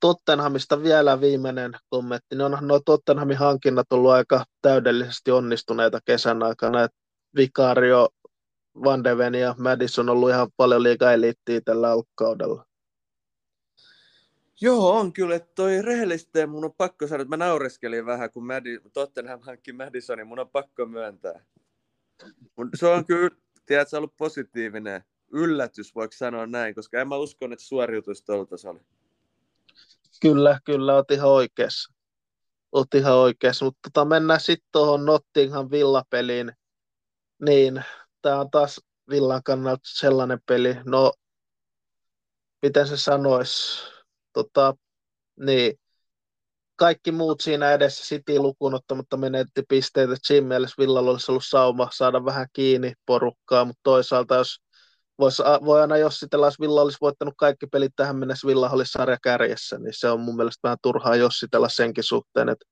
Tottenhamista vielä viimeinen kommentti. Niin onhan nuo Tottenhamin hankinnat ollut aika täydellisesti onnistuneita kesän aikana. Et Vikario, Van de Ven ja Madison on ollut ihan paljon liikaa eliittiä tällä alkukaudella. Joo, on kyllä. Että toi rehellisesti mun on pakko sanoa, että mä naureskelin vähän, kun Madi, Tottenham hankki Madisonin, mun on pakko myöntää. Mut se on kyllä, tiedätkö, ollut positiivinen yllätys, voiko sanoa näin, koska en mä usko, että suoriutus tuolta se oli. Kyllä, kyllä, oot ihan oikeassa. Oot ihan oikeassa, mutta tota, mennään sitten tuohon Nottingham Villa-peliin. Niin, tämä on taas Villan kannalta sellainen peli, no, miten se sanoisi, tota, niin, kaikki muut siinä edessä City lukuun ottamatta menetti pisteitä. Siinä mielessä Villalla olisi ollut sauma saada vähän kiinni porukkaa, mutta toisaalta jos vois, voi aina jos Villa olisi voittanut kaikki pelit tähän mennessä, Villa olisi sarja kärjessä, niin se on mun mielestä vähän turhaa jossitella senkin suhteen, että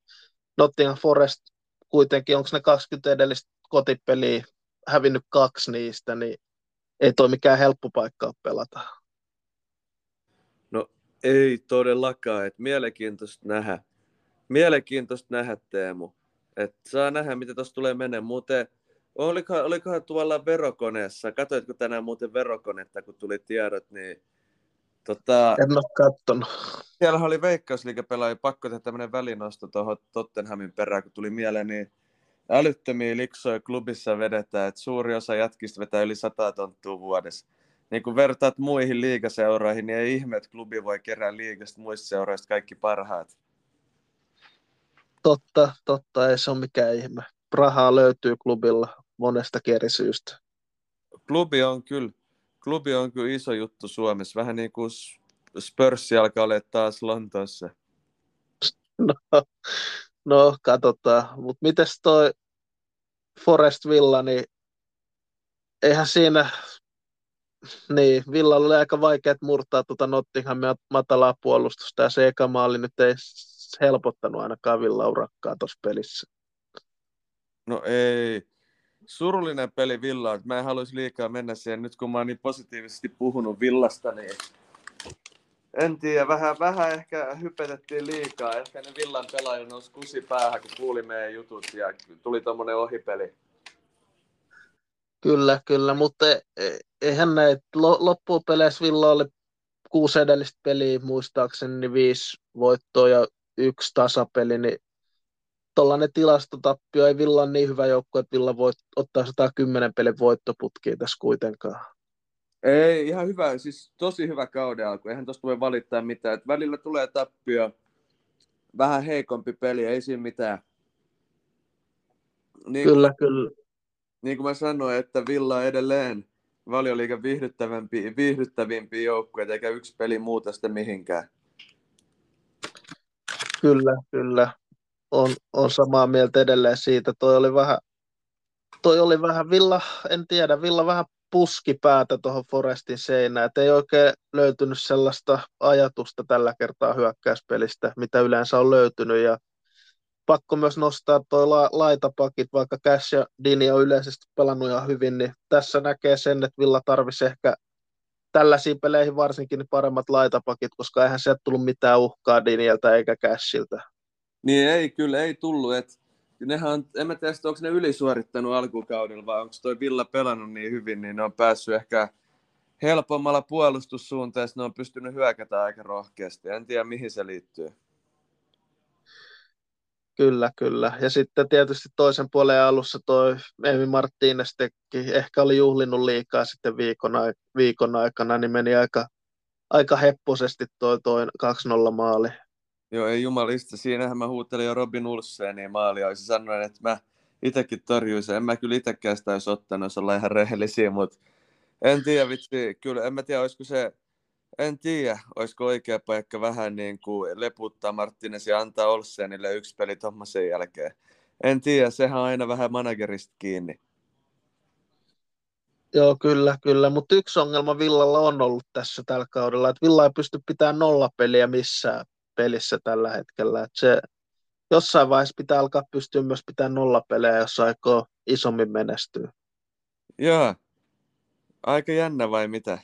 Nottingham Forest kuitenkin, onko ne 20 edellistä kotipeliä, hävinnyt kaksi niistä, niin ei toi mikään helppo paikka pelata. No ei todellakaan, että mielenkiintoista nähdä. Mielenkiintoista nähdä Teemu. Että saa nähdä, mitä tuossa tulee mennä. Muuten Olikohan, olikohan tuolla verokoneessa, katoitko tänään muuten verokonetta, kun tuli tiedot, niin Tota, en ole kattonut. Siellä oli veikkausliikepelaaja, pakko tehdä tämmöinen välinosto tuohon Tottenhamin perään, kun tuli mieleen, niin älyttömiä liksoja klubissa vedetään, että suuri osa jatkista vetää yli 100 tonttua vuodessa. Niin kun vertaat muihin liigaseuroihin, niin ei ihme, että klubi voi kerää liigasta muista seuroista kaikki parhaat. Totta, totta, ei se ole mikään ihme. Rahaa löytyy klubilla monesta eri syystä. Klubi on kyllä, klubi on kyllä iso juttu Suomessa, vähän niin kuin Spurs alkaa olla taas Lontoossa. No, no katsotaan. Mutta mites toi Forest Villa, niin eihän siinä, niin Villa oli aika vaikea murtaa tuota Nottinghamia matalaa puolustusta ja se eka maali nyt ei helpottanut ainakaan Villa urakkaa tuossa pelissä. No ei, surullinen peli Villa. Mä en haluaisi liikaa mennä siihen. Nyt kun mä oon niin positiivisesti puhunut Villasta, niin en tiedä, vähän, vähän ehkä hypetettiin liikaa. Ehkä ne Villan pelaajat nousi kusi päähän, kun kuuli meidän jutut ja tuli tommonen ohipeli. Kyllä, kyllä, mutta e, eihän näitä loppupeleissä Villa oli kuusi edellistä peliä muistaakseni, niin viisi voittoa ja yksi tasapeli, niin tuollainen tilastotappio ei Villan niin hyvä joukko, että Villa voi ottaa 110 pelin voittoputkia tässä kuitenkaan. Ei, ihan hyvä, siis tosi hyvä kauden alku. Eihän tuosta voi valittaa mitään. Et välillä tulee tappio, vähän heikompi peli, ei siinä mitään. Niin, kyllä, kyllä. Niin kuin mä sanoin, että Villa on edelleen valioliikan viihdyttävämpi, viihdyttävimpiä joukkueita, eikä yksi peli muuta sitten mihinkään. Kyllä, kyllä on, on samaa mieltä edelleen siitä. Toi oli vähän, toi oli vähän Villa, en tiedä, Villa vähän puski päätä tuohon Forestin seinään, että ei oikein löytynyt sellaista ajatusta tällä kertaa hyökkäyspelistä, mitä yleensä on löytynyt, ja pakko myös nostaa toi la, laitapakit, vaikka Cash ja Dini on yleisesti pelannut ihan hyvin, niin tässä näkee sen, että Villa tarvisi ehkä tällaisiin peleihin varsinkin paremmat laitapakit, koska eihän sieltä tullut mitään uhkaa Dinieltä eikä Cashilta. Niin ei, kyllä ei tullut. Et, nehän on, en mä tiedä, onko ne ylisuorittanut alkukaudella vai onko toi Villa pelannut niin hyvin, niin ne on päässyt ehkä helpommalla puolustussuuntaan, ne on pystynyt hyökätä aika rohkeasti. En tiedä, mihin se liittyy. Kyllä, kyllä. Ja sitten tietysti toisen puolen alussa toi Emi Martínez teki, ehkä oli juhlinut liikaa sitten viikon, viikon aikana, niin meni aika, aika hepposesti toi, toi 2-0 maali. Joo, ei jumalista. Siinähän mä huuttelin jo Robin Ulsseeniin maalia. Olisin sanonut, että mä itsekin torjuisin. En mä kyllä itsekään sitä olisi ottanut, jos ollaan ihan rehellisiä, mutta en tiedä vitsi. Kyllä, en mä tiedä, olisiko se, en tiedä, olisiko oikea paikka vähän niin kuin leputtaa Martinez ja antaa Olsenille yksi peli tuommoisen jälkeen. En tiedä, sehän on aina vähän managerista kiinni. Joo, kyllä, kyllä. Mutta yksi ongelma Villalla on ollut tässä tällä kaudella, että Villa ei pysty pitämään nollapeliä missään pelissä tällä hetkellä. Että se jossain vaiheessa pitää alkaa pystyä myös pitämään nollapelejä, jos aikoo isommin menestyä. Joo. Aika jännä vai mitä?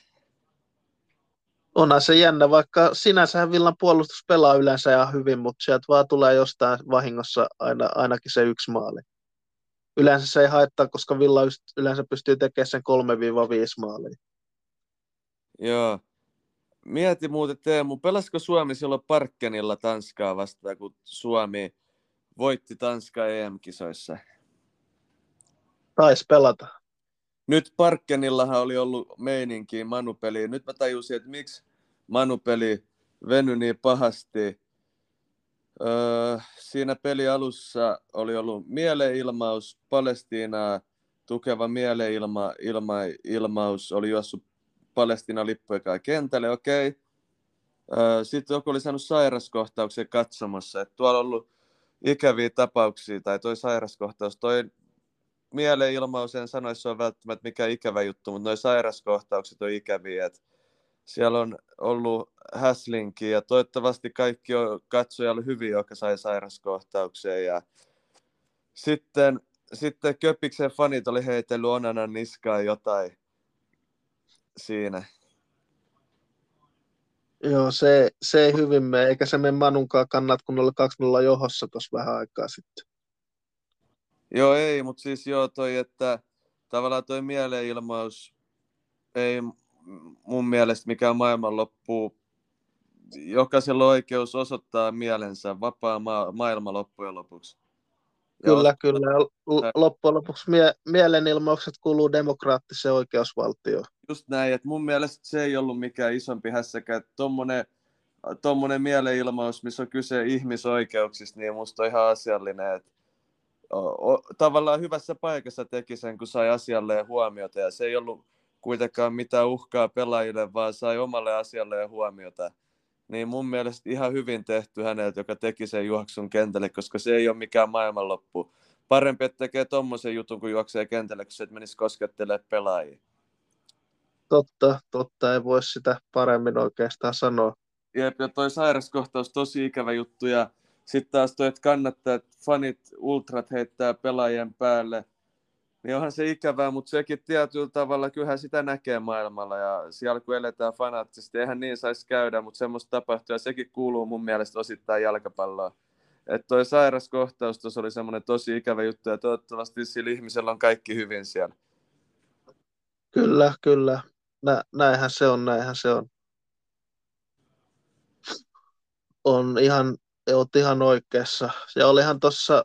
onhan se jännä, vaikka sinänsä Villan puolustus pelaa yleensä ihan hyvin, mutta sieltä vaan tulee jostain vahingossa aina, ainakin se yksi maali. Yleensä se ei haittaa, koska Villa yleensä pystyy tekemään sen 3-5 maalia. Joo. Mieti muuten Teemu, pelasko Suomi silloin Parkkenilla Tanskaa vastaan, kun Suomi voitti Tanska EM-kisoissa? Taisi pelata. Nyt Parkkenillahan oli ollut meininki Manupeliin. Nyt mä tajusin, että miksi Manupeli venyi niin pahasti. Öö, siinä peli alussa oli ollut mieleilmaus, Palestiinaa tukeva mieleilma, ilma, ilmaus, oli juossut Palestiinan lippuja kentälle, okei. Okay. Sitten joku oli saanut sairaskohtauksen katsomassa, että tuolla on ollut ikäviä tapauksia, tai toi sairaskohtaus, toi mieleilmaus, en sano, että se on välttämättä mikä ikävä juttu, mutta nuo sairaskohtaukset on ikäviä, että siellä on ollut häslinki ja toivottavasti kaikki on katsojalla hyviä, jotka sai sairaskohtauksia ja sitten, sitten Köpiksen fanit oli heitellyt Onanan niskaan jotain siinä. Joo, se, se ei hyvin mene, eikä se mene Manunkaan kannat, kun oli 2-0 johossa tuossa vähän aikaa sitten. Joo, ei, mutta siis joo toi, että tavallaan toi mielenilmaus ei mun mielestä mikään maailmanloppu. Jokaisella on oikeus osoittaa mielensä, vapaa ma- maailma loppujen lopuksi. Kyllä, ja kyllä. Loppujen lopuksi mie- mielenilmaukset kuuluu demokraattiseen oikeusvaltioon. Just näin, että mun mielestä se ei ollut mikään isompi hässäkä, että tommonen, mielenilmaus, missä on kyse ihmisoikeuksista, niin musta on ihan asiallinen, että o, tavallaan hyvässä paikassa teki sen, kun sai asialleen huomiota, ja se ei ollut kuitenkaan mitään uhkaa pelaajille, vaan sai omalle asialleen huomiota. Niin mun mielestä ihan hyvin tehty häneltä, joka teki sen juoksun kentälle, koska se ei ole mikään maailmanloppu. Parempi, että tekee tommosen jutun, kun juoksee kentälle, kun se menisi koskettelemaan pelaajia. Totta, totta, ei voi sitä paremmin oikeastaan sanoa. Jep, ja toi sairaskohtaus tosi ikävä juttu, ja sitten taas toi, että kannattaa, että fanit, ultrat heittää pelaajien päälle, niin onhan se ikävää, mutta sekin tietyllä tavalla kyllähän sitä näkee maailmalla ja siellä kun eletään fanaattisesti, eihän niin saisi käydä, mutta semmoista tapahtuu ja sekin kuuluu mun mielestä osittain jalkapalloa. Että toi sairaskohtaus tuossa oli semmoinen tosi ikävä juttu ja toivottavasti sillä ihmisellä on kaikki hyvin siellä. Kyllä, kyllä. Nä, näinhän se on, näinhän se on. On ihan, oot ihan oikeassa. Ja olihan tuossa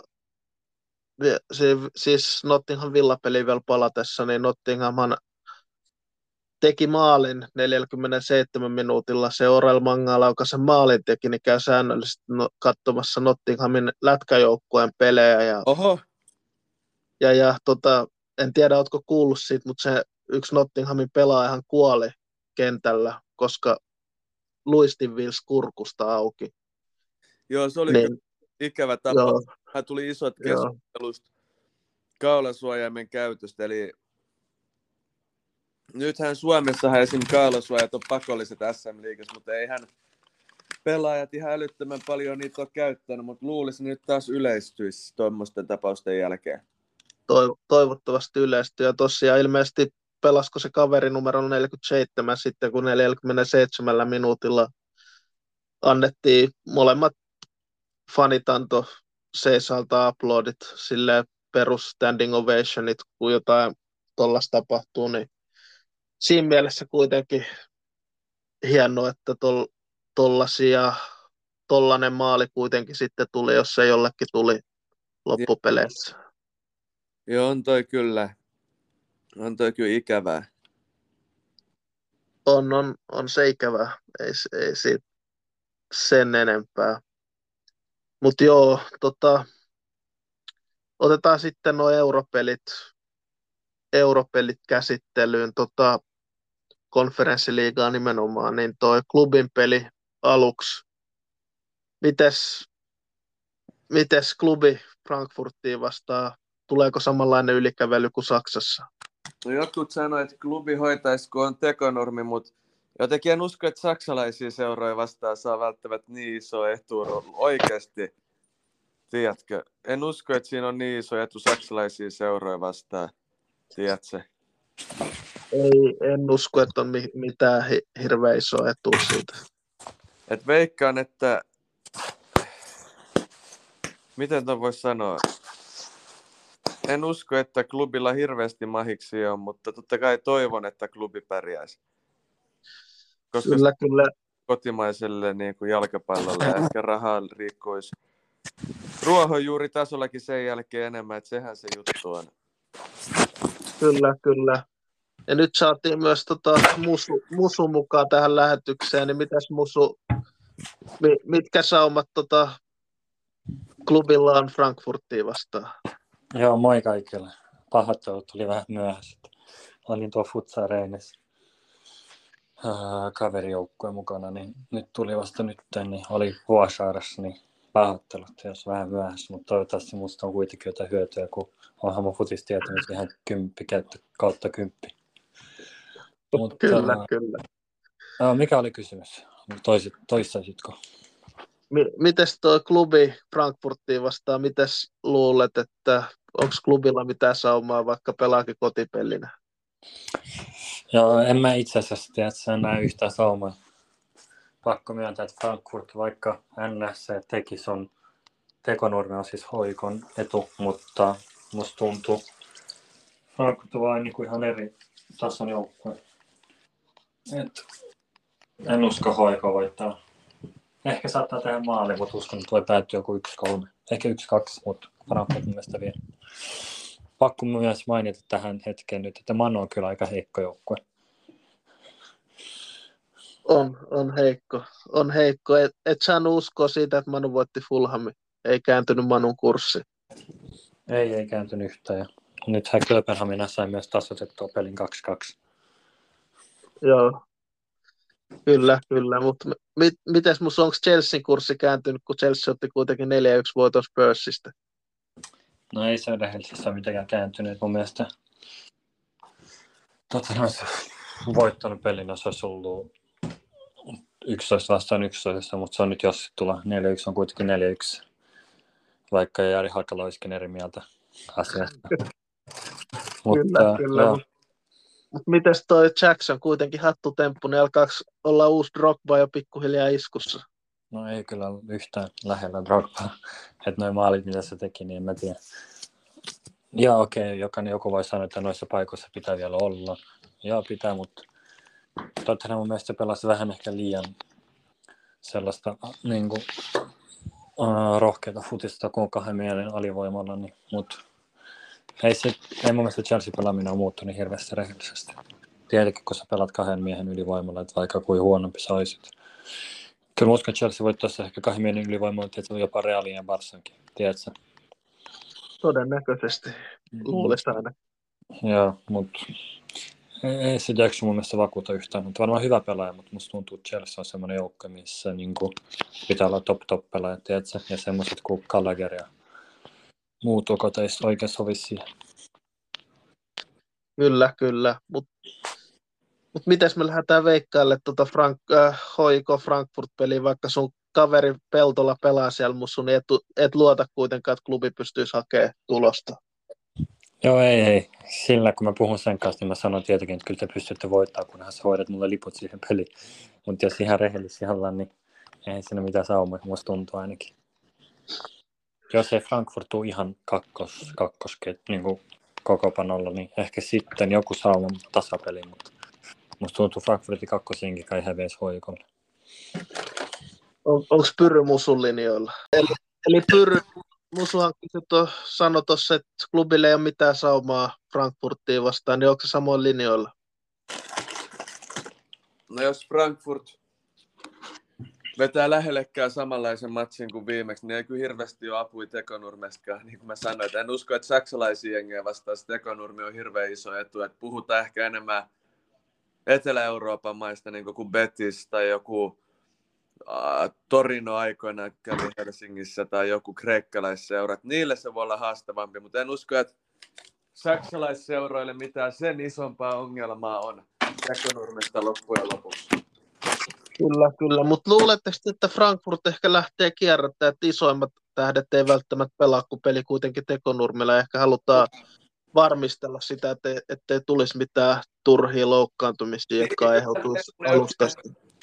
siis Nottingham villapeli vielä palatessa, niin Nottinghamhan teki maalin 47 minuutilla. Se Orel Mangala, joka sen maalin teki, niin käy säännöllisesti no, katsomassa Nottinghamin lätkäjoukkueen pelejä. Ja, Oho. Ja, ja tota, en tiedä, oletko kuullut siitä, mutta se yksi Nottinghamin pelaajahan kuoli kentällä, koska luistin vils kurkusta auki. Joo, se oli niin, ikävä tapaus. Hän tuli isot keskustelusta kaulasuojaimen käytöstä, eli nythän Suomessahan esim. kaulasuojat on pakolliset SM-liigassa, mutta ei hän pelaajat ihan älyttömän paljon niitä ole käyttänyt, mutta luulisin nyt taas yleistyisi tuommoisten tapausten jälkeen. Toivottavasti yleistyy, ja tosiaan ilmeisesti pelasko se kaveri numero 47 sitten, kun 47 minuutilla annettiin molemmat fanit antoi seisalta uploadit, sille perus standing ovationit, kun jotain tuollaista tapahtuu, niin siinä mielessä kuitenkin hienoa, että tol, tollasia, tollanen maali kuitenkin sitten tuli, jos se jollekin tuli loppupeleissä. Joo, on toi kyllä. On toi kyllä ikävää. On, on, on se ikävää. Ei, ei siitä sen enempää. Mutta joo, tota, otetaan sitten nuo europelit, europelit käsittelyyn. Tota, konferenssiliigaa nimenomaan, niin toi klubin peli aluksi. Mites, mites klubi Frankfurtiin vastaa? Tuleeko samanlainen ylikävely kuin Saksassa? No jotkut sanoivat, että klubi hoitaisi, kun on tekonormi, mutta Jotenkin en usko, että saksalaisia seuroja vastaan saa välttämättä niin iso etu oikeasti. Tiedätkö? En usko, että siinä on niin iso etu saksalaisia seuroja vastaan. Tiedätkö? ei, en usko, että on mitään hirveän isoa etua siitä. Et veikkaan, että miten tuon voisi sanoa? En usko, että klubilla hirveästi mahiksi on, mutta totta kai toivon, että klubi pärjäisi. Koska kyllä, kyllä. kotimaiselle niin kuin jalkapallolle ehkä rahaa riikkoisi ruohonjuuritasollakin sen jälkeen enemmän, että sehän se juttu on. Kyllä, kyllä. Ja nyt saatiin myös tota musu, musu mukaan tähän lähetykseen, niin mitäs Musu, mitkä saumat tota, klubilla on Frankfurtiin vastaan? Joo, moi kaikille. Pahoittelut tuli vähän myöhässä. Olin tuo futsal kaverijoukkueen mukana, niin nyt tuli vasta nyt, niin oli Vuosaarassa, niin pahoittelut, jos vähän myöhässä, mutta toivottavasti musta on kuitenkin jotain hyötyä, kun onhan mun futistietämys ihan kymppi kautta kymppi. Mutta, kyllä, uh, kyllä. Uh, mikä oli kysymys? Toisit, toistaisitko? Mites tuo klubi Frankfurtiin vastaan, mites luulet, että onko klubilla mitään saumaa, vaikka pelaakin kotipelinä? Joo, en mä itse asiassa tiedä, että se näe yhtään saumaa. Pakko myöntää, että Frankfurt, vaikka NS teki sun tekonurmi on siis hoikon etu, mutta musta tuntuu Frankfurt on vain niin ihan eri tason joukkue. Et en usko hoiko voittaa. Ehkä saattaa tehdä maali, mutta uskon, että voi päättyä joku 1-3. Ehkä 1-2, mutta Frankfurt mielestä vielä. Pakko myös mainita tähän hetkeen nyt, että Manu on kyllä aika heikko joukkue. On, on heikko. On heikko. Et, et saanut uskoa siitä, että Manu voitti Fulhamin. Ei kääntynyt Manun kurssi. Ei, ei kääntynyt yhtään. Ja nythän Kööpenhamina sai myös tasoitettua pelin 2-2. Joo, Kyllä, kyllä, mutta mit, mites musta onko Chelsean kurssi kääntynyt, kun Chelsea otti kuitenkin 4-1 voitos pörssistä? No ei se rehellisesti ole mitenkään kääntynyt. Mun mielestä se voittanut pelin, jos olisi ollut 11 vastaan 11, mutta se on nyt jos tulla 4-1 on kuitenkin 4-1, vaikka Jari Hakala olisikin eri mieltä asiasta. mutta, kyllä, kyllä. Joo, mutta mites toi Jackson kuitenkin hattutemppu, niin alkaako olla uusi Drogba jo pikkuhiljaa iskussa? No ei kyllä yhtään lähellä Drogba. Että noin maalit, mitä se teki, niin en mä tiedä. Ja okei, okay, jokainen joku voi sanoa, että noissa paikoissa pitää vielä olla. Joo, pitää, mutta Tottenham mun mielestä pelasi vähän ehkä liian sellaista niin kuin, uh, rohkeita futista kuin kahden mielen alivoimalla, niin, mutta ei, se, ei mun mielestä Chelsea-pelaaminen on muuttunut hirveästi rehellisesti. Tietenkin, kun sä pelat kahden miehen ylivoimalla, että vaikka kuin huonompi sä olisit. Kyllä uskon, että Chelsea voit tuossa ehkä kahden miehen ylivoimalla, että jopa Realin ja Barsankin, tiedätkö? Todennäköisesti, mm. luulisin aina. Joo, mutta ei, ei se Jackson mun mielestä vakuuta yhtään, mutta varmaan hyvä pelaaja, mutta musta tuntuu, että Chelsea on semmoinen joukko, missä niin kuin, pitää olla top top pelaaja, tiedätkö? Ja semmoiset kuin Gallagher ja muut okoteista oikein sovi siihen. Kyllä, kyllä. Mutta mut miten me lähdetään veikkaille tuota Frank, äh, hoiko Frankfurt-peliä, vaikka sun kaveri Peltola pelaa siellä, mutta sun et, et luota kuitenkaan, että klubi pystyisi hakemaan tulosta. Joo, ei, ei. Sillä kun mä puhun sen kanssa, niin mä sanon tietenkin, että kyllä te pystytte voittaa, kunhan sä hoidat mulle liput siihen peliin. Mutta jos ihan rehellisiä ollaan, niin ei siinä mitään saumaa, musta tuntuu ainakin jos ei Frankfurt tule ihan kakkos, kakkos niin kuin koko panolla, niin ehkä sitten joku sauman tasapeli, mutta musta tuntuu Frankfurtin kakkosinkin kai häveisi hoikolle. On, onko Pyry Musun linjoilla? Eli, eli Pyry Musuhan sanoi tuossa, että klubille ei ole mitään saumaa Frankfurtiin vastaan, niin onko se samoin linjoilla? No jos Frankfurt vetää lähellekään samanlaisen matsin kuin viimeksi, niin ei kyllä hirveästi ole apui tekonurmestakaan. Niin kuin mä sanoin, en usko, että saksalaisia jengejä vastaan tekonurmi on hirveän iso etu. Että puhutaan ehkä enemmän Etelä-Euroopan maista, niin kuin Betis tai joku Torino aikoina kävi Helsingissä tai joku kreikkalaisseura. Niille se voi olla haastavampi, mutta en usko, että saksalaisseuroille mitään sen isompaa ongelmaa on tekonurmesta loppujen lopuksi. Kyllä, kyllä. Mutta luuletteko, että Frankfurt ehkä lähtee kierrättämään, että isoimmat tähdet ei välttämättä pelaa, kun peli kuitenkin tekonurmilla. Ehkä halutaan varmistella sitä, että ettei tulisi mitään turhia loukkaantumisia, jotka aiheutuisi alusta.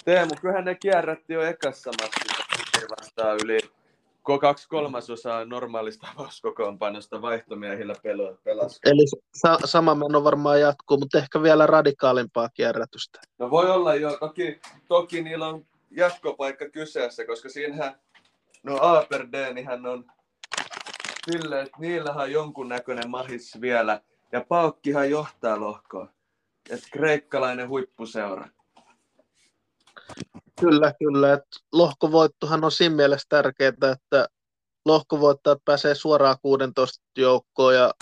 Teemu, kyllähän ne kierrätti jo ekassa matsissa vastaan yli kaksi kolmasosaa normaalista avauskokoonpanosta vaihtomiehillä pelasi. Eli sa- sama meno varmaan jatkuu, mutta ehkä vielä radikaalimpaa kierrätystä. No voi olla jo, toki, toki niillä on jatkopaikka kyseessä, koska siinähän, no Aberdeen on sille, että niillähän on jonkunnäköinen mahis vielä, ja Paukkihan johtaa lohkoa. Että kreikkalainen huippuseura. Kyllä, kyllä. Et lohkovoittohan on siinä mielessä tärkeää, että lohkovoittajat pääsee suoraan 16 joukkoon ja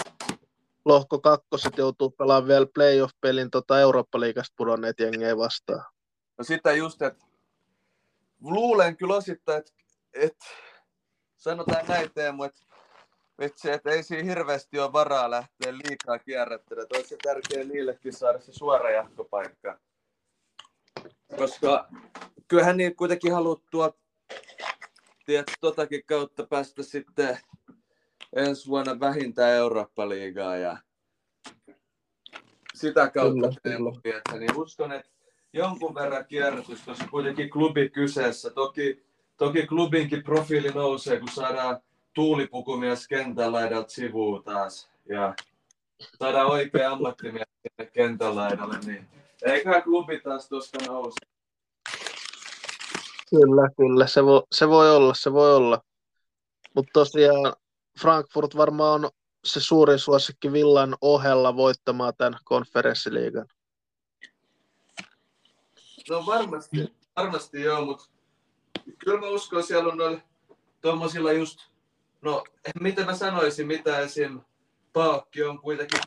lohko kakkoset joutuu pelaamaan vielä playoff-pelin tota Eurooppa-liigasta pudonneet jengejä vastaan. No sitä just, että luulen kyllä osittain, että, että sanotaan näin Teemu, että vitsi, että ei siinä hirveästi ole varaa lähteä liikaa kierrättämään. Olisi se tärkeää niillekin saada se suora jatkopaikka. Koska kyllähän niin kuitenkin haluttua tiedätkö, totakin kautta päästä sitten ensi vuonna vähintään Eurooppa-liigaa ja sitä kautta että niin uskon, että jonkun verran kierrätys, koska kuitenkin klubi kyseessä. Toki, toki klubinkin profiili nousee, kun saadaan tuulipukumies kentän laidalta sivuun taas. Ja saadaan oikea ammattimies sinne kentän laidalle, niin eiköhän klubi taas tuosta nouse. Kyllä, kyllä. Se voi, se voi olla, se voi olla. Mutta tosiaan Frankfurt varmaan on se suurin suosikki Villan ohella voittamaan tämän konferenssiliigan. No varmasti, varmasti joo, mutta kyllä mä uskon, siellä on noilla tuommoisilla just, no miten mä sanoisin, mitä esim. Paakki on kuitenkin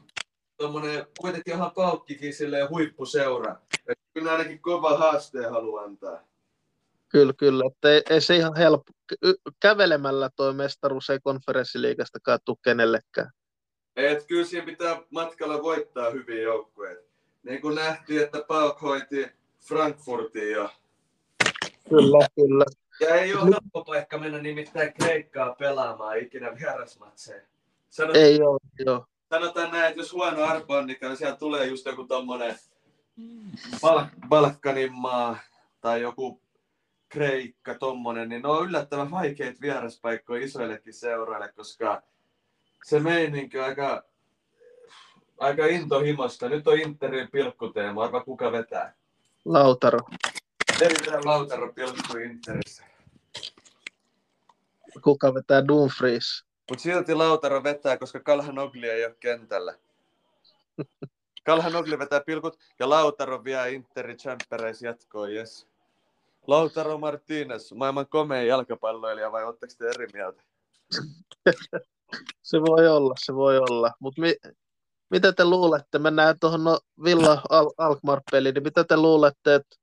tuommoinen, kuitenkin ihan Paakkikin silleen huippuseura. Et kyllä ainakin kova haasteen haluaa antaa. Kyllä, kyllä. Että ei, ei se ihan helppo. Kävelemällä tuo mestaruus ei konferenssiliigasta tule kenellekään. Et kyllä siinä pitää matkalla voittaa hyviä joukkueita. Niin kuin nähtiin, että Pauk hoiti Frankfurtiin jo. Kyllä, kyllä. Ja ei ole helppo paikka mennä nimittäin Kreikkaa pelaamaan ikinä vierasmatseja. Sanot, ei ole, joo. Sanotaan näin, että jos huono arpo on, niin siellä tulee just joku tommonen Bal- Balkanin maa tai joku Kreikka, tommonen, niin ne on yllättävän vaikeita vieraspaikkoja isoillekin seuroille, koska se meininki on aika, aika intohimosta. Nyt on Interin pilkkuteema, arva kuka vetää. Lautaro. Erittäin Lautaro pilkku Interissä. Kuka vetää Dumfries? Mutta silti Lautaro vetää, koska Kalhan Ogli ei ole kentällä. Kalhan Ogli vetää pilkut ja Lautaro vie Interi Champereis jatkoon, yes. Lautaro Martínez, maailman komein jalkapalloilija vai oletteko te eri mieltä? se voi olla, se voi olla. Mutta mi- mitä te luulette, mennään tuohon no Villa Al- Alkmaar-peliin, niin mitä te luulette, että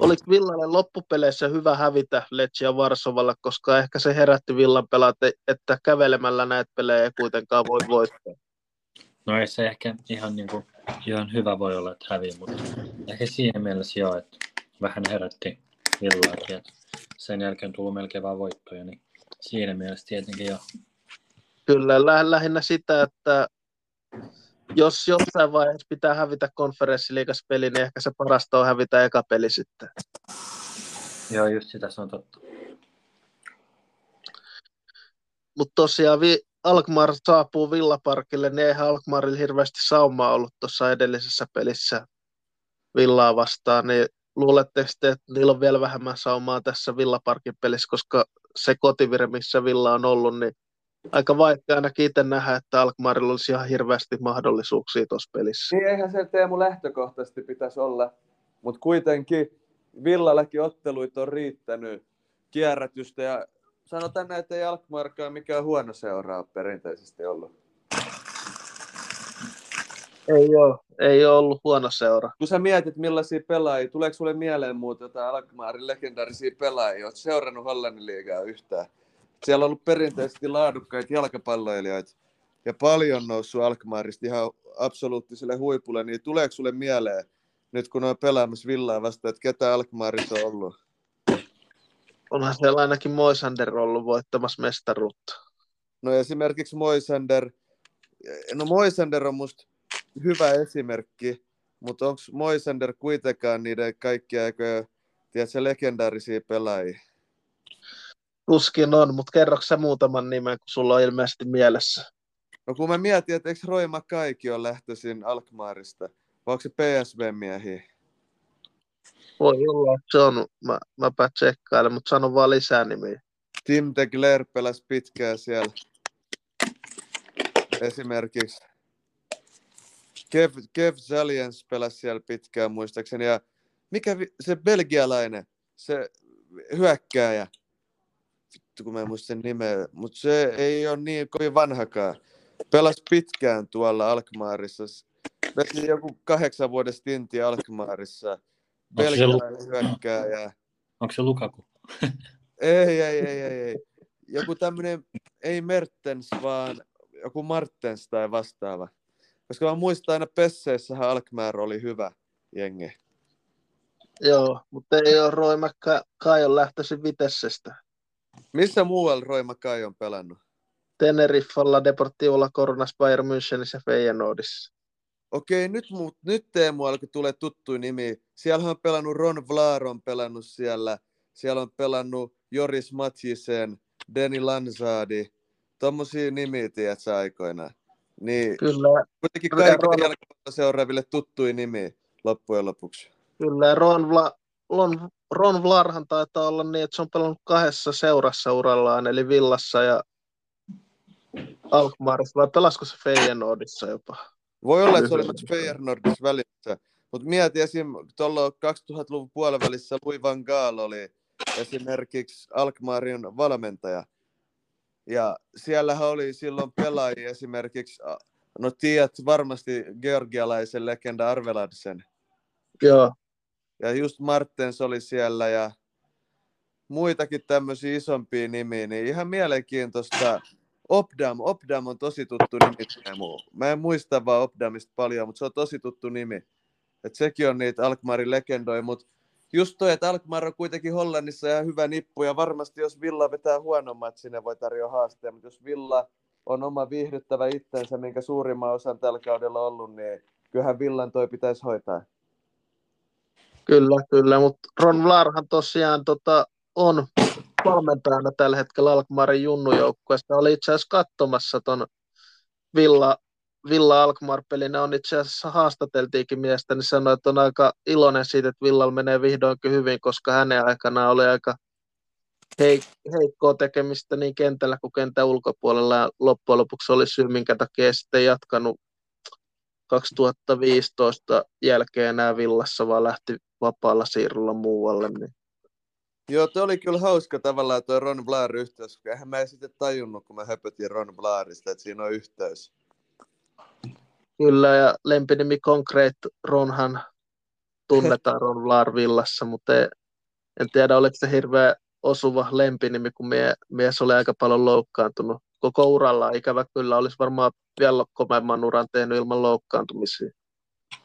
oliko Villalle loppupeleissä hyvä hävitä Leccia Varsovalla, koska ehkä se herätti Villan pelaat, että kävelemällä näitä pelejä ei kuitenkaan voi voittaa. No ei se ehkä ihan, niin kuin, ihan hyvä voi olla, että hävii, mutta ehkä siinä mielessä joo, että vähän herätti Villaakin. Sen jälkeen tullut melkein vaan voittoja, niin siinä mielessä tietenkin jo. Kyllä, lä- lähinnä sitä, että jos jossain vaiheessa pitää hävitä konferenssiliigas peli, niin ehkä se parasta on hävitä eka peli sitten. Joo, just sitä se on totta. Mutta tosiaan vi- Alkmaar saapuu Villaparkille, niin eihän Alkmaarilla hirveästi saumaa ollut tuossa edellisessä pelissä Villaa vastaan, niin luulette sitten, että niillä on vielä vähemmän saumaa tässä Villaparkin pelissä, koska se kotivire, missä Villa on ollut, niin aika vaikea ainakin itse nähdä, että Alkmaarilla olisi ihan hirveästi mahdollisuuksia tuossa pelissä. Niin eihän se Teemu lähtökohtaisesti pitäisi olla, mutta kuitenkin Villallakin otteluita on riittänyt kierrätystä ja sanotaan näin, että ei Alkmaarkaan mikään huono seura ole perinteisesti ollut. Ei ole, ei ole ollut huono seura. Kun sä mietit millaisia pelaajia, tuleeko sulle mieleen muuta jotain Alkmaarin legendaarisia pelaajia? Oletko seurannut Hollannin liigaa yhtään? Siellä on ollut perinteisesti laadukkaita jalkapalloilijoita ja paljon noussut Alkmaarista ihan absoluuttiselle huipulle, niin tuleeko sulle mieleen, nyt kun on pelaamassa Villaa vasta, että ketä Alkmaarissa on ollut? Onhan siellä ainakin Moisander ollut voittamassa mestaruutta. No esimerkiksi Moisander, no Moisander on musta hyvä esimerkki, mutta onko Moisander kuitenkaan niiden kaikkia tiedätkö, legendaarisia pelaajia? Tuskin on, mutta kerroksä muutaman nimen, kun sulla on ilmeisesti mielessä? No kun mä mietin, että eikö Roy Makaikin ole lähtöisin Alkmaarista, vai onko se PSV-miehiä? Voi olla, että se on. Mä, mäpä tsekkailen, mutta sano vaan lisää nimiä. Tim de Gler pelasi pitkään siellä. Esimerkiksi Kev, Kev Zaliens pelasi siellä pitkään muistaakseni. Ja mikä vi- se belgialainen, se hyökkääjä, vittu kun mä en muista nimeä, mutta se ei ole niin kovin vanhakaan. Pelasi pitkään tuolla Alkmaarissa. Veti joku kahdeksan vuoden stinti Alkmaarissa. Belgialainen hyökkääjä. Onko se Lukaku? Ei, ei, ei, ei, ei. Joku tämmöinen, ei Mertens, vaan joku Martens tai vastaava. Koska mä muistan aina Pesseissähän Alkmaar oli hyvä jengi. Joo, mutta ei ole Roy Kai on lähtöisin Vitessestä. Missä muualla Roy Kai on pelannut? Teneriffalla, Deportivolla, Coronas, Bayern Münchenissä ja Feyenoordissa. Okei, nyt, nyt Teemu alkoi tulee tuttu nimi. Siellä on pelannut Ron Vlaar on pelannut siellä. Siellä on pelannut Joris Matjisen, Deni Lanzadi. Tommosia nimiä, tiedätkö, aikoinaan. Niin, Kyllä. Kuitenkin kaikille Ron... seuraaville tuttui nimi loppujen lopuksi. Kyllä, Ron, Vla, Ron, Ron Vlarhan taitaa olla niin, että se on pelannut kahdessa seurassa urallaan, eli Villassa ja Alkmaarissa, vai pelasiko se Feyenoordissa jopa? Voi olla, että se oli myös Feyenoordissa välissä, mutta mieti esim. tuolla 2000-luvun puolivälissä Louis van Gaal oli esimerkiksi Alkmaarin valmentaja. Ja siellähän oli silloin pelaajia esimerkiksi, no tiedät varmasti georgialaisen legenda Arveladsen. Joo. Ja just Martens oli siellä ja muitakin tämmöisiä isompia nimiä, niin ihan mielenkiintoista. Opdam, Opdam on tosi tuttu nimi. Mä en muista vaan Opdamista paljon, mutta se on tosi tuttu nimi. Et sekin on niitä Alkmarin legendoja, mutta just toi, että Alkmaar on kuitenkin Hollannissa ja hyvä nippu, ja varmasti jos Villa vetää huonommat, sinne voi tarjoa haasteen, mutta jos Villa on oma viihdyttävä itsensä, minkä suurimman osan tällä kaudella ollut, niin kyllähän Villan toi pitäisi hoitaa. Kyllä, kyllä, mutta Ron Vlarhan tosiaan tota, on valmentajana tällä hetkellä Alkmaarin junnujoukkueesta. Oli itse asiassa katsomassa ton Villa, Villa Alkmaar-peli. Ne on itse asiassa haastateltiinkin miestä, niin sanoi, että on aika iloinen siitä, että Villalla menee vihdoinkin hyvin, koska hänen aikanaan oli aika heik- heikkoa tekemistä niin kentällä kuin kentän ulkopuolella. Ja loppujen lopuksi oli syy, minkä takia sitten jatkanut 2015 jälkeen enää Villassa, vaan lähti vapaalla siirrolla muualle. Niin. Joo, toi oli kyllä hauska tavallaan tuo Ron Blair yhteys, koska eihän mä en sitten tajunnut, kun mä höpötin Ron Blairista, että siinä on yhteys. Kyllä, ja lempinimi Concrete Ronhan tunnetaan Ron Blair Villassa, mutta en, en tiedä, oliko se hirveän osuva lempinimi, kun mie, mies oli aika paljon loukkaantunut koko uralla. Ikävä kyllä, olisi varmaan vielä kovemman uran tehnyt ilman loukkaantumisia.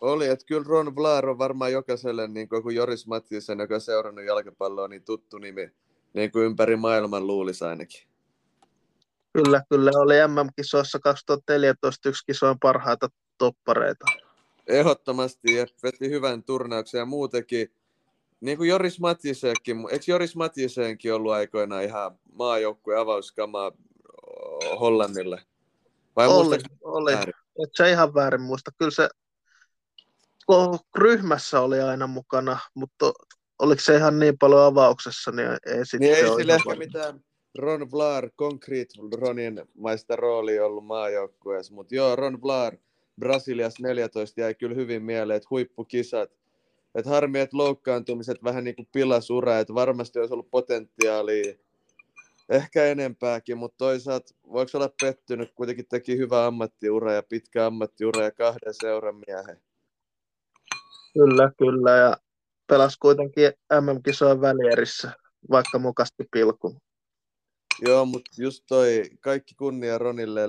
Oli, että kyllä Ron Vlaar on varmaan jokaiselle, niin kuin Joris Mattisen, joka on seurannut jalkapalloa, niin tuttu nimi, niin kuin ympäri maailman luulisi ainakin. Kyllä, kyllä. Oli MM-kisoissa 2014 yksi kisojen parhaita toppareita. Ehdottomasti, ja veti hyvän turnauksen ja muutenkin. Niin kuin Joris Mattisenkin, eikö Joris Mattisenkin ollut aikoinaan ihan maajoukkueen avauskamaa Hollannille? Vai oli, oli. Et se ihan väärin muista. Kyllä se ryhmässä oli aina mukana, mutta oliko se ihan niin paljon avauksessa, niin ei sitten niin ei sillä ehkä mitään Ron Vlaar, Concrete Ronin maista rooli ollut maajoukkueessa, mutta joo, Ron Vlaar, Brasilias 14 jäi kyllä hyvin mieleen, että huippukisat. Et harmi, että loukkaantumiset vähän niin kuin pilas ura, että varmasti olisi ollut potentiaalia ehkä enempääkin, mutta toisaalta voiko olla pettynyt, kuitenkin teki hyvä ammattiura ja pitkä ammattiura ja kahden seuran miehen. Kyllä, kyllä. Ja pelasi kuitenkin MM-kisojen välierissä, vaikka mukasti pilkun. Joo, mutta just toi kaikki kunnia Ronille,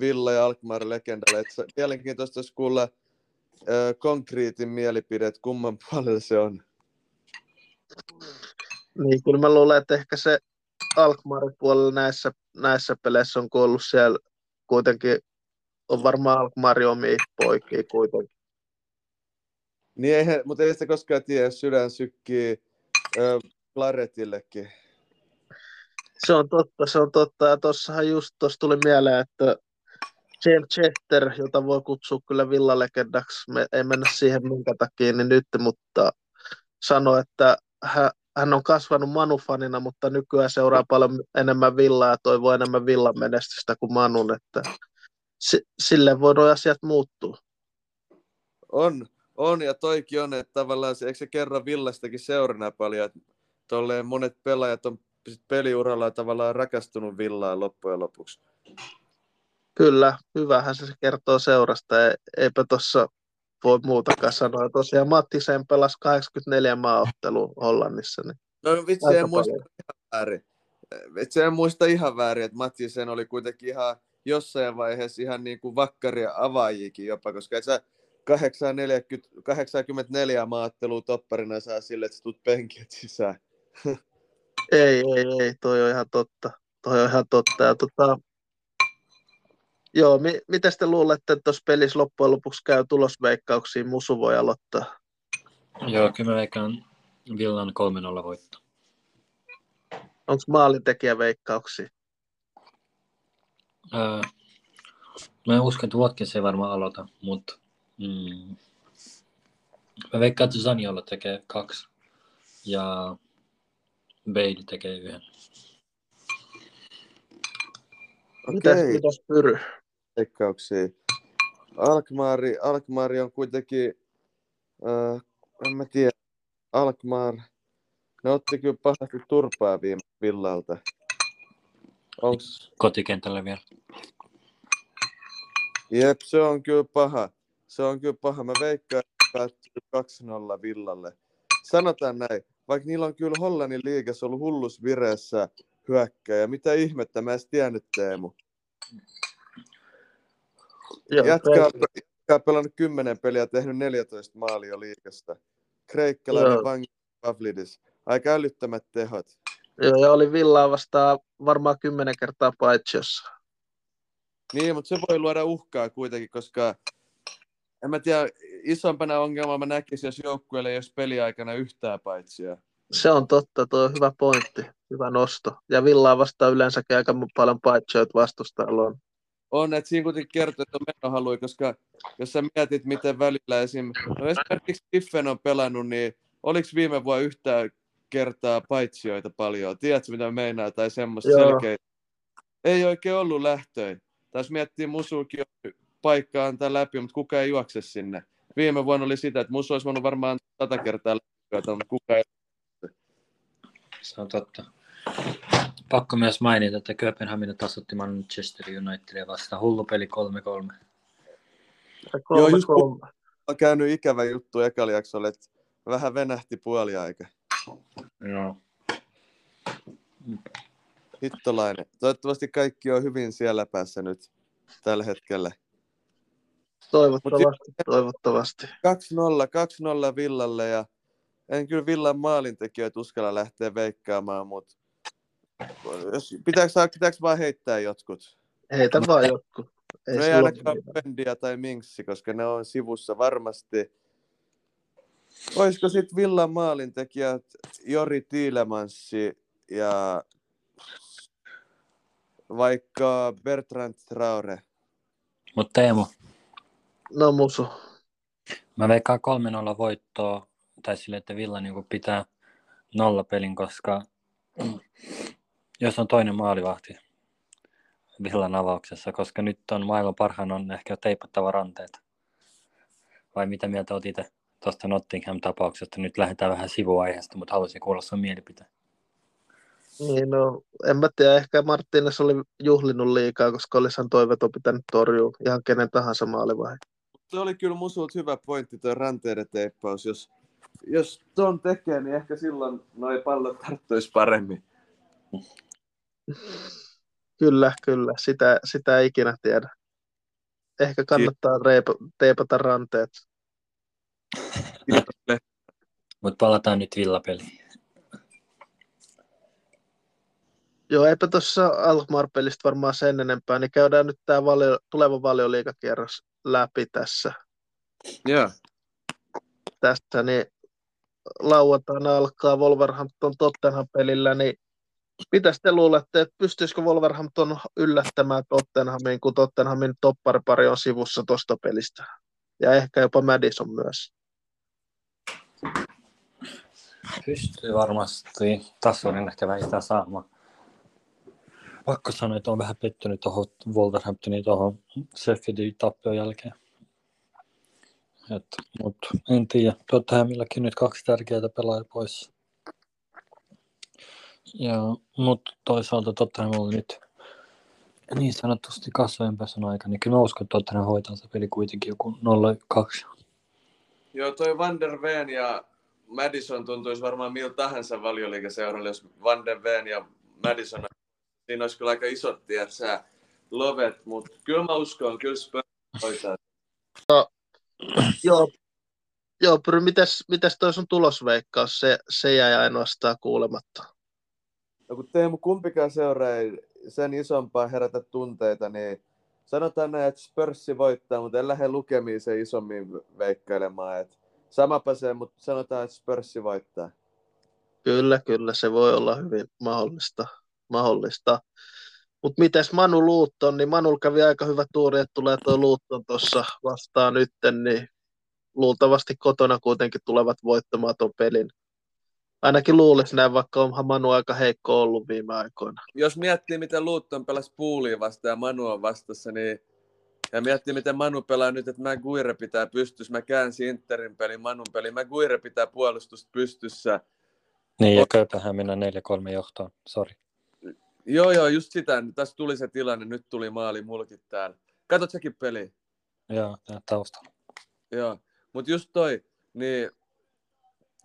Villa ja Alkmaar legendalle. Et mielenkiintoista olisi kuulla äh, konkreetin mielipide, kumman puolella se on. Niin, kyllä mä luulen, että ehkä se Alkmaarin puolella näissä, näissä peleissä on ollut siellä kuitenkin on varmaan Alkmaari omia poikia kuitenkin. Niin eihän, mutta ei sitä koskaan tiedä, sydän sykkii ö, Claretillekin. Se on totta, se on totta. Ja tuossahan just tuossa tuli mieleen, että James Chester, jota voi kutsua kyllä villalegendaksi, me ei mennä siihen minkä takia niin nyt, mutta sanoi, että hän, hän on kasvanut Manu-fanina, mutta nykyään seuraa paljon enemmän villaa ja toivoo enemmän villan menestystä kuin Manun, että sille voi nuo asiat muuttua. On, on ja toikin on, että tavallaan se, eikö se kerran Villastakin seurana paljon, että tolleen monet pelaajat on peliuralla tavallaan rakastunut Villaan loppujen lopuksi. Kyllä, hyvähän se kertoo seurasta. Eipä tuossa voi muutakaan sanoa. Tosiaan Mattisen pelasi 84 maaottelua Hollannissa. Niin no vitsi, en muista ihan väärin. Vitsi, en muista ihan väärin, että Mattisen oli kuitenkin ihan jossain vaiheessa ihan niin kuin vakkaria avaajikin jopa, koska et sä 84 maattelua topparina saa sille, että sä tulet penkit sisään. ei, ei, ei, toi on ihan totta. Toi on ihan totta. Ja tota, Joo, mi- mitä te luulette, että tuossa pelissä loppujen lopuksi käy tulosveikkauksiin, Musu voi aloittaa? Joo, kyllä mä veikkaan Villan 3-0 voitto. Onko maalintekijä veikkauksia? Öö, mä en usko, että Watkins ei varmaan aloita, mutta mm, mä veikkaan, että Zaniolla tekee kaksi ja Bailey tekee yhden. Okay. mitäs Pyry? Alkmaari, Alkmaari on kuitenkin, äh, en mä tiedä, Alkmaar, ne otti kyllä pahasti turpaa viime villalta. Onks... Kotikentällä vielä. Jep, se on kyllä paha. Se on kyllä paha. Mä veikkaan, että päättyy 2-0 villalle. Sanotaan näin, vaikka niillä on kyllä Hollannin liigassa ollut hullus vireessä hyökkäjä. Mitä ihmettä, mä en tiennyt Teemu. jätkä, on, jätkä pelannut 10 peliä ja tehnyt 14 maalia liikasta. Kreikkalainen Vangi Pavlidis. Aika älyttömät tehot. Joo, ja oli Villaa vastaan varmaan kymmenen kertaa paitsiossa. Niin, mutta se voi luoda uhkaa kuitenkin, koska en mä tiedä, isompana ongelma mä näkisin, jos joukkueelle ei olisi peliaikana yhtään paitsia. Se on totta, tuo on hyvä pointti, hyvä nosto. Ja Villaa vastaan yleensäkin aika paljon paitsioita vastustajalla on. On, että siinä kuitenkin kertoo, että on menohalui, koska jos sä mietit, miten välillä esim... No esimerkiksi Tiffen on pelannut, niin oliko viime vuonna yhtään kertaa paitsioita paljon? Tiedätkö, mitä meinaa? Tai semmoista selkeä. Ei oikein ollut lähtöä. Tässä miettii Musukin paikkaa antaa läpi, mutta kuka ei juokse sinne. Viime vuonna oli sitä, että Musu olisi voinut varmaan sata kertaa läpi, mutta kuka ei se on totta. Pakko myös mainita, että Kööpenhamina tasotti Manchester Unitedia vastaan. Hullu peli 3-3. Joo, just on käynyt ikävä juttu ekalla jaksolla, että vähän venähti puoliaika. Joo. Hittolainen. Toivottavasti kaikki on hyvin siellä päässä nyt tällä hetkellä. Toivottavasti, Mut, toivottavasti. 2-0, 2-0 Villalle ja en kyllä Villan maalintekijöitä uskalla lähteä veikkaamaan, mutta jos, pitääkö, pitääkö vaan heittää jotkut? Heitä vaan jotkut. Ei, no ei ainakaan Pendia tai Minksi, koska ne on sivussa varmasti. Olisiko sitten Villan maalintekijät Jori Tiilemanssi ja vaikka Bertrand Traore? Mutta Teemu. No musu. Mä veikkaan 3-0 voittoa tai sille, että Villa niin pitää nollapelin, koska jos on toinen maalivahti Villan avauksessa, koska nyt on maailman parhaan on ehkä teipattava ranteet. Vai mitä mieltä otit tuosta Nottingham-tapauksesta? Nyt lähdetään vähän sivuaiheesta, mutta haluaisin kuulla sun mielipiteen. Niin, no, en mä tiedä, ehkä Martínez oli juhlinut liikaa, koska olisihan toiveto pitänyt torjua ihan kenen tahansa maalivahti. Se oli kyllä musuut hyvä pointti tuo ranteiden teippaus, jos jos ton tekee, niin ehkä silloin noi pallot tarttuisi paremmin. Kyllä, kyllä. Sitä, sitä ei ikinä tiedä. Ehkä kannattaa reipa, teipata ranteet. Mutta palataan nyt villapeliin. Joo, eipä tuossa Alkmaar-pelistä varmaan sen enempää, niin käydään nyt tämä valio, tuleva valioliikakierros läpi tässä. Joo. Yeah. Tässä, niin lauantaina alkaa Wolverhampton Tottenham pelillä, niin mitä te luulette, että pystyisikö Wolverhampton yllättämään Tottenhamin, kun Tottenhamin topparipari on sivussa tuosta pelistä? Ja ehkä jopa Madison myös. Pystyy varmasti. Tasorin ehkä vähintään saamaan. Pakko sanoa, että on vähän pettynyt tuohon Wolverhamptonin tuohon Sheffieldin tappion jälkeen. Mutta en tiedä. Tottenhamillakin nyt kaksi tärkeää pelaajaa pois. Ja, mutta toisaalta Tottenham oli nyt niin sanotusti kasvojenpesun aika, niin kyllä mä uskon, että Tottenham hoitaa se peli kuitenkin joku 0-2. Joo, toi Van der Ven ja Madison tuntuisi varmaan miltä tahansa valioliikaseuralle, jos Van der Ven ja Madison, siinä olisi kyllä aika isot tiedätkö, lovet, mutta kyllä mä uskon, kyllä Spurs hoitaa. No, joo, joo Pyry, mitäs, mitäs toi sun tulosveikkaus, se, se jäi ainoastaan kuulematta. No kun Teemu kumpikaan seuraa ei sen isompaa herätä tunteita, niin sanotaan näin, että Spörssi voittaa, mutta en lähde lukemiin se isommin veikkailemaan. Että samapa se, mutta sanotaan, että Spörssi voittaa. Kyllä, kyllä, se voi olla hyvin mahdollista. Mahdollista. Mutta mites Manu Luutton, niin Manul kävi aika hyvä tuuri, että tulee tuo Luutton tuossa vastaan nytten, niin luultavasti kotona kuitenkin tulevat voittamaan tuon pelin. Ainakin luulisi näin, vaikka onhan Manu aika heikko ollut viime aikoina. Jos miettii, miten Luutton pelasi puuliin vastaan ja Manu on vastassa, niin ja miettii, miten Manu pelaa nyt, että mä Guire pitää pystyssä. Mä käänsin Interin peli, Manun peli. Mä Guire pitää puolustusta pystyssä. Niin, ja mennä 4-3 johtoon. Sori. Joo, joo, just sitä. Tässä tuli se tilanne, nyt tuli maali mulkit täällä. Katot säkin peli? Joo, taustalla. Joo, mutta just toi, niin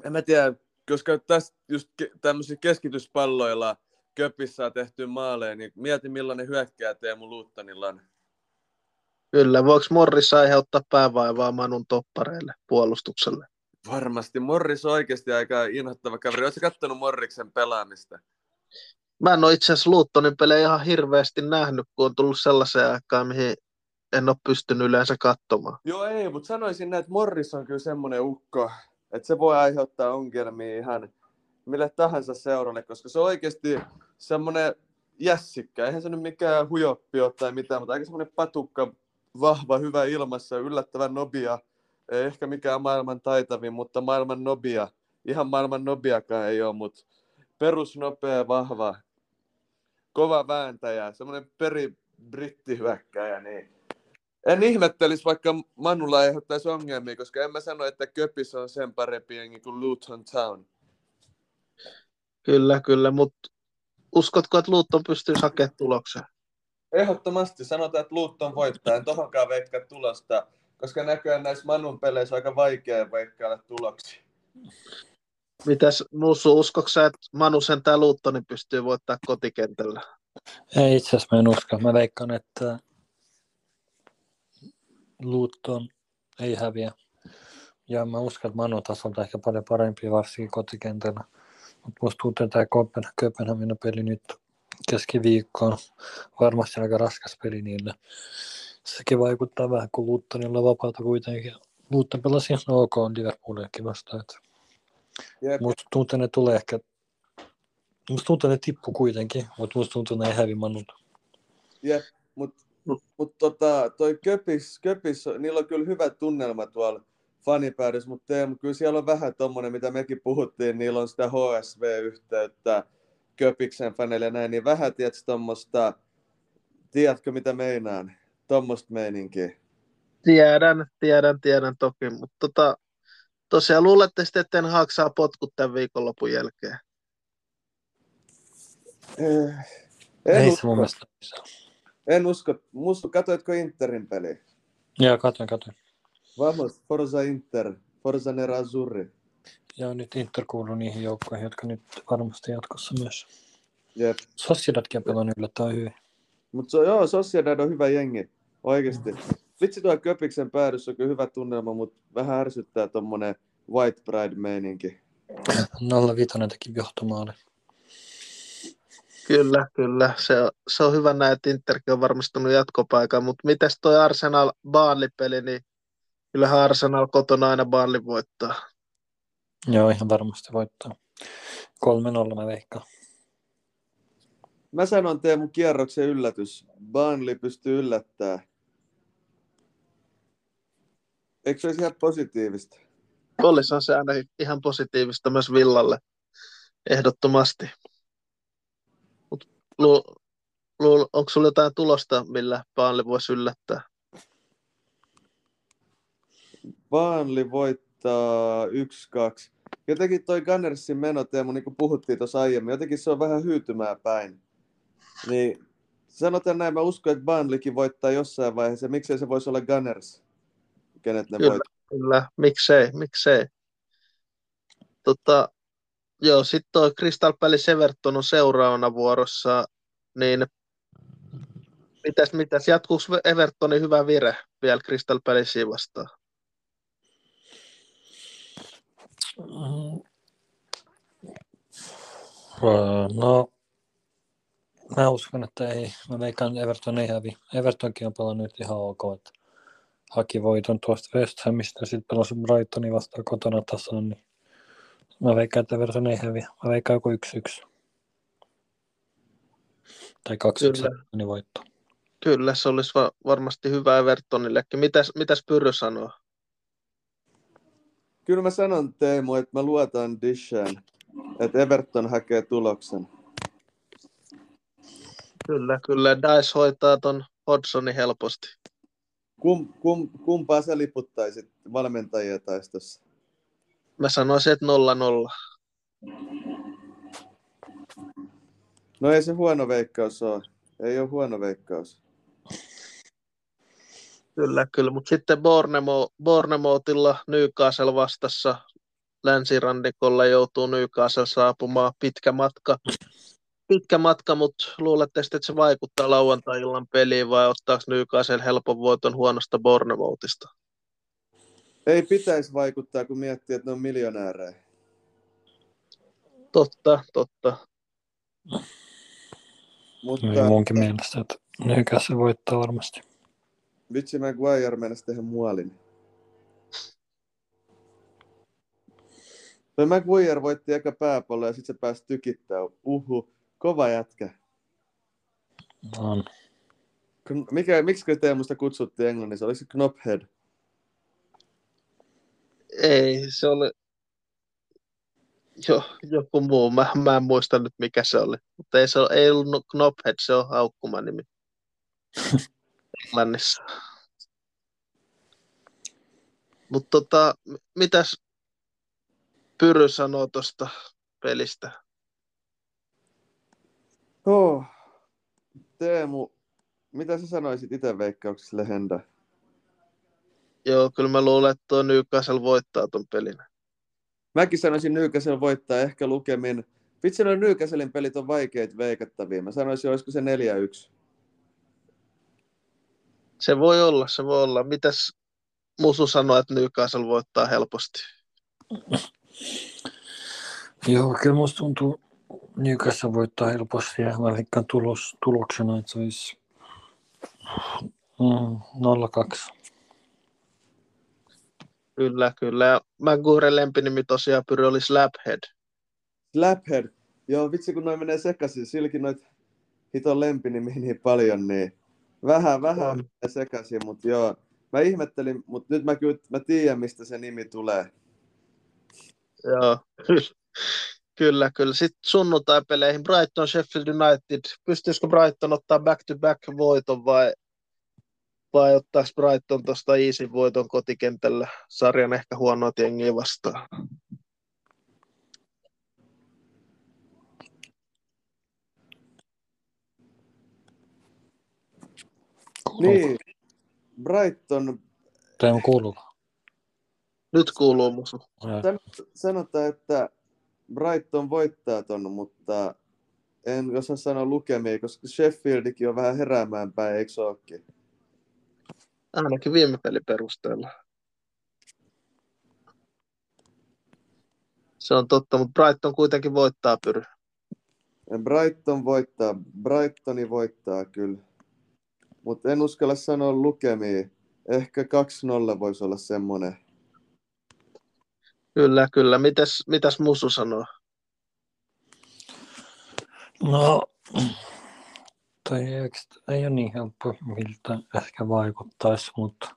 en mä tiedä, koska tässä just tämmöisillä keskityspalloilla köpissä on tehty maaleja, niin mieti millainen hyökkää Teemu Luuttanilla on. Kyllä, voiko Morris aiheuttaa päävaivaa Manun toppareille puolustukselle? Varmasti. Morris on oikeasti aika inhottava kaveri. Oletko katsonut Morriksen pelaamista? Mä en ole itse asiassa Luuttonin pelejä ihan hirveästi nähnyt, kun on tullut sellaiseen aikaan, mihin en ole pystynyt yleensä katsomaan. Joo, ei, mutta sanoisin näin, että Morris on kyllä semmoinen ukko, että se voi aiheuttaa ongelmia ihan mille tahansa seuralle, koska se on oikeasti semmoinen jässikkä. Eihän se nyt mikään hujoppi ole tai mitään, mutta aika semmoinen patukka, vahva, hyvä ilmassa, yllättävän nobia. Ei ehkä mikään maailman taitavin, mutta maailman nobia. Ihan maailman nobiakaan ei ole, mutta perusnopea, vahva, kova vääntäjä, semmoinen peri brittihyökkäjä, niin en ihmettelisi, vaikka Manulla aiheuttaisi ongelmia, koska en mä sano, että Köpis on sen parempi jengi kuin Luton Town. Kyllä, kyllä, mutta uskotko, että Luton pystyy hakemaan tuloksen? Ehdottomasti sanotaan, että Luton voittaa. En tohonkaan veikkaa tulosta, koska näköjään näissä Manun peleissä on aika vaikea veikkailla tuloksia. Mitäs Mussu, uskotko sä, että Manu sentään Luuttoni pystyy voittamaan kotikentällä? Ei itse asiassa mä en usko. Mä veikkaan, että Luutton ei häviä. Ja mä uskon, että Manu tasolta ehkä paljon parempi varsinkin kotikentällä. Mutta musta tuntuu, että tämä Kööpenhaminan peli nyt keskiviikkoon varmasti aika raskas peli niille. Sekin vaikuttaa vähän, kun Luuttonilla vapaata kuitenkin. Luutton pelasi ihan ok Liverpooliakin vastaan. Että Musta tuntuu, että ne tulee ehkä... Musta tuntuu, että ne tippu kuitenkin, mutta musta tuntuu, että ne ei hävi Manulta. Jep, mutta mut tota, toi Köpis, Köpis, niillä on kyllä hyvä tunnelma tuolla fanipäädys, mutta Teemu, kyllä siellä on vähän tommonen, mitä mekin puhuttiin, niillä on sitä HSV-yhteyttä Köpiksen faneille ja näin, niin vähän tiedätkö tuommoista, tiedätkö mitä meinaan, tuommoista meininkiä? Tiedän, tiedän, tiedän toki, mutta tota, tosiaan luulette sitten, että Ten Hag saa potkut tämän viikonlopun jälkeen? Eh, en Ei usko. se mun mielestä En usko. Musta, katoitko Interin peli? Joo, katoin, katoin. Vamos, Forza Inter, Forza Nerazzurri. Joo, nyt Inter kuuluu niihin joukkoihin, jotka nyt varmasti jatkossa myös. Jep. Sociedadkin on pelannut yllättävän hyvin. Mutta so, joo, Sociedad on hyvä jengi, oikeasti. Mm. Vitsi tuo Köpiksen päädys on kyllä hyvä tunnelma, mutta vähän ärsyttää tuommoinen White Pride-meininki. 05 teki johtomaali. Kyllä, kyllä. Se on, se on hyvä näin, että Interkin on varmistunut jatkopaikan, mutta mites toi Arsenal Baanli-peli, niin kyllähän Arsenal kotona aina Baanli voittaa. Joo, ihan varmasti voittaa. 3-0 mä veikkaan. Mä sanon Teemu kierroksen yllätys. Burnley pystyy yllättää. Eikö se olisi ihan positiivista? Olisihan se aina ihan positiivista myös Villalle. Ehdottomasti. Mut lu, lu, onko sulla jotain tulosta, millä Burnley voisi yllättää? Burnley voittaa 1-2. Jotenkin toi Gunnersin meno, Teemu, niin kuin puhuttiin tuossa aiemmin, jotenkin se on vähän hyytymää päin. Niin sanotaan näin, mä uskon, että Burnleykin voittaa jossain vaiheessa. Miksei se voisi olla Gunners, kenet ne Kyllä. voittaa. Kyllä, miksei, miksei. Tota, joo, sitten toi Crystal Palace Everton on seuraavana vuorossa, niin mitäs, mitäs, jatkuuko Evertonin hyvä vire vielä Crystal Palacea vastaan? Öö, No, mä uskon, että ei. Mä veikkaan Everton ei hävi. Evertonkin on pelannut nyt ihan ok. Että haki voiton tuosta West Hamista ja sitten pelasi Brightonin vastaan kotona tasan. Niin mä veikkaan, että Everton ei häviä. Mä veikkaan joku 1-1. Tai 2-1 Kyllä. niin voitto. Kyllä, se olisi va- varmasti hyvä Evertonillekin. Mitäs, mitäs Pyry sanoo? Kyllä mä sanon Teemu, että mä luotan Dishaan, että Everton hakee tuloksen. Kyllä, kyllä. Dice hoitaa ton Hodgsonin helposti. Kum, kum, kumpaa sä liputtaisit valmentajia taistossa? Mä sanoisin, että 0-0. No ei se huono veikkaus ole. Ei ole huono veikkaus. Kyllä, kyllä. Mutta sitten Bournemouth, Bournemouthilla Newcastle vastassa länsirannikolla joutuu Newcastle saapumaan pitkä matka. Pitkä matka, mutta luulette sitten, että se vaikuttaa lauantai-illan peliin vai ottaako Newcastle helpon voiton huonosta Bournemouthista? Ei pitäisi vaikuttaa, kun miettii, että ne on miljonäärejä. Totta, totta. Mutta Niin munkin mielestä, että Newcastle voittaa varmasti. vitsi Maguire mennessä tehdä muolin. Toi Maguire voitti eka pääpallo ja sitten se pääsi tykittää. Uhu, kova jätkä. On. Mikä, miksi Teemusta kutsuttiin englannissa? Oliko se Knophead? Ei, se oli jo, joku muu. Mä, mä en muista nyt mikä se oli. Mutta ei, se ole, ei ollut Knophead, se on haukkuman nimi. Englannissa. Mutta tota, mitäs Pyry sanoo tuosta pelistä? Oh. Teemu, mitä sä sanoisit itse veikkauksessa Lehenda? Joo, kyllä mä luulen, että tuo Newcastle voittaa ton pelin. Mäkin sanoisin Newcastle voittaa ehkä lukemin. Vitsi, noin Newcastlein pelit on vaikeita veikattavia. Mä sanoisin, olisiko se 4-1. Se voi olla, se voi olla. Mitäs Musu sanoo, että Newcastle voittaa helposti? Joo, kyllä musta tuntuu Newcastle voittaa helposti ja mä veikkaan tulos, tuloksena, että se olisi mm, 0-2. Kyllä, kyllä. Ja Maguire lempinimi tosiaan Pyry oli Slaphead. Slaphead. Joo, vitsi kun noin menee sekaisin. Silläkin noit hiton lempinimiä niin paljon, niin vähän, vähän On. menee sekaisin, mutta joo. Mä ihmettelin, mutta nyt mä, kyllä, mä tiedän, mistä se nimi tulee. Joo, kyllä. Kyllä. Sitten sunnuntai-peleihin Brighton, Sheffield United. Pystyisikö Brighton ottaa back-to-back voiton vai, vai ottaako Brighton tuosta easy voiton kotikentällä sarjan ehkä huonoa jengiä vastaan? Niin, Brighton, Teemu kuuluu. Nyt kuuluu musu. san- sanotaan, että Brighton voittaa ton, mutta en osaa sanoa lukemia, koska Sheffieldikin on vähän heräämään päin, eikö se ookin? Ainakin viime pelin perusteella. Se on totta, mutta Brighton kuitenkin voittaa pyry. Brighton voittaa, Brightoni voittaa kyllä. Mutta en uskalla sanoa lukemia. Ehkä 2-0 voisi olla semmoinen. Kyllä, kyllä. Mitäs, mitäs Musu sanoo? No, toi ei, ei ole niin helppo, miltä ehkä vaikuttaisi, mutta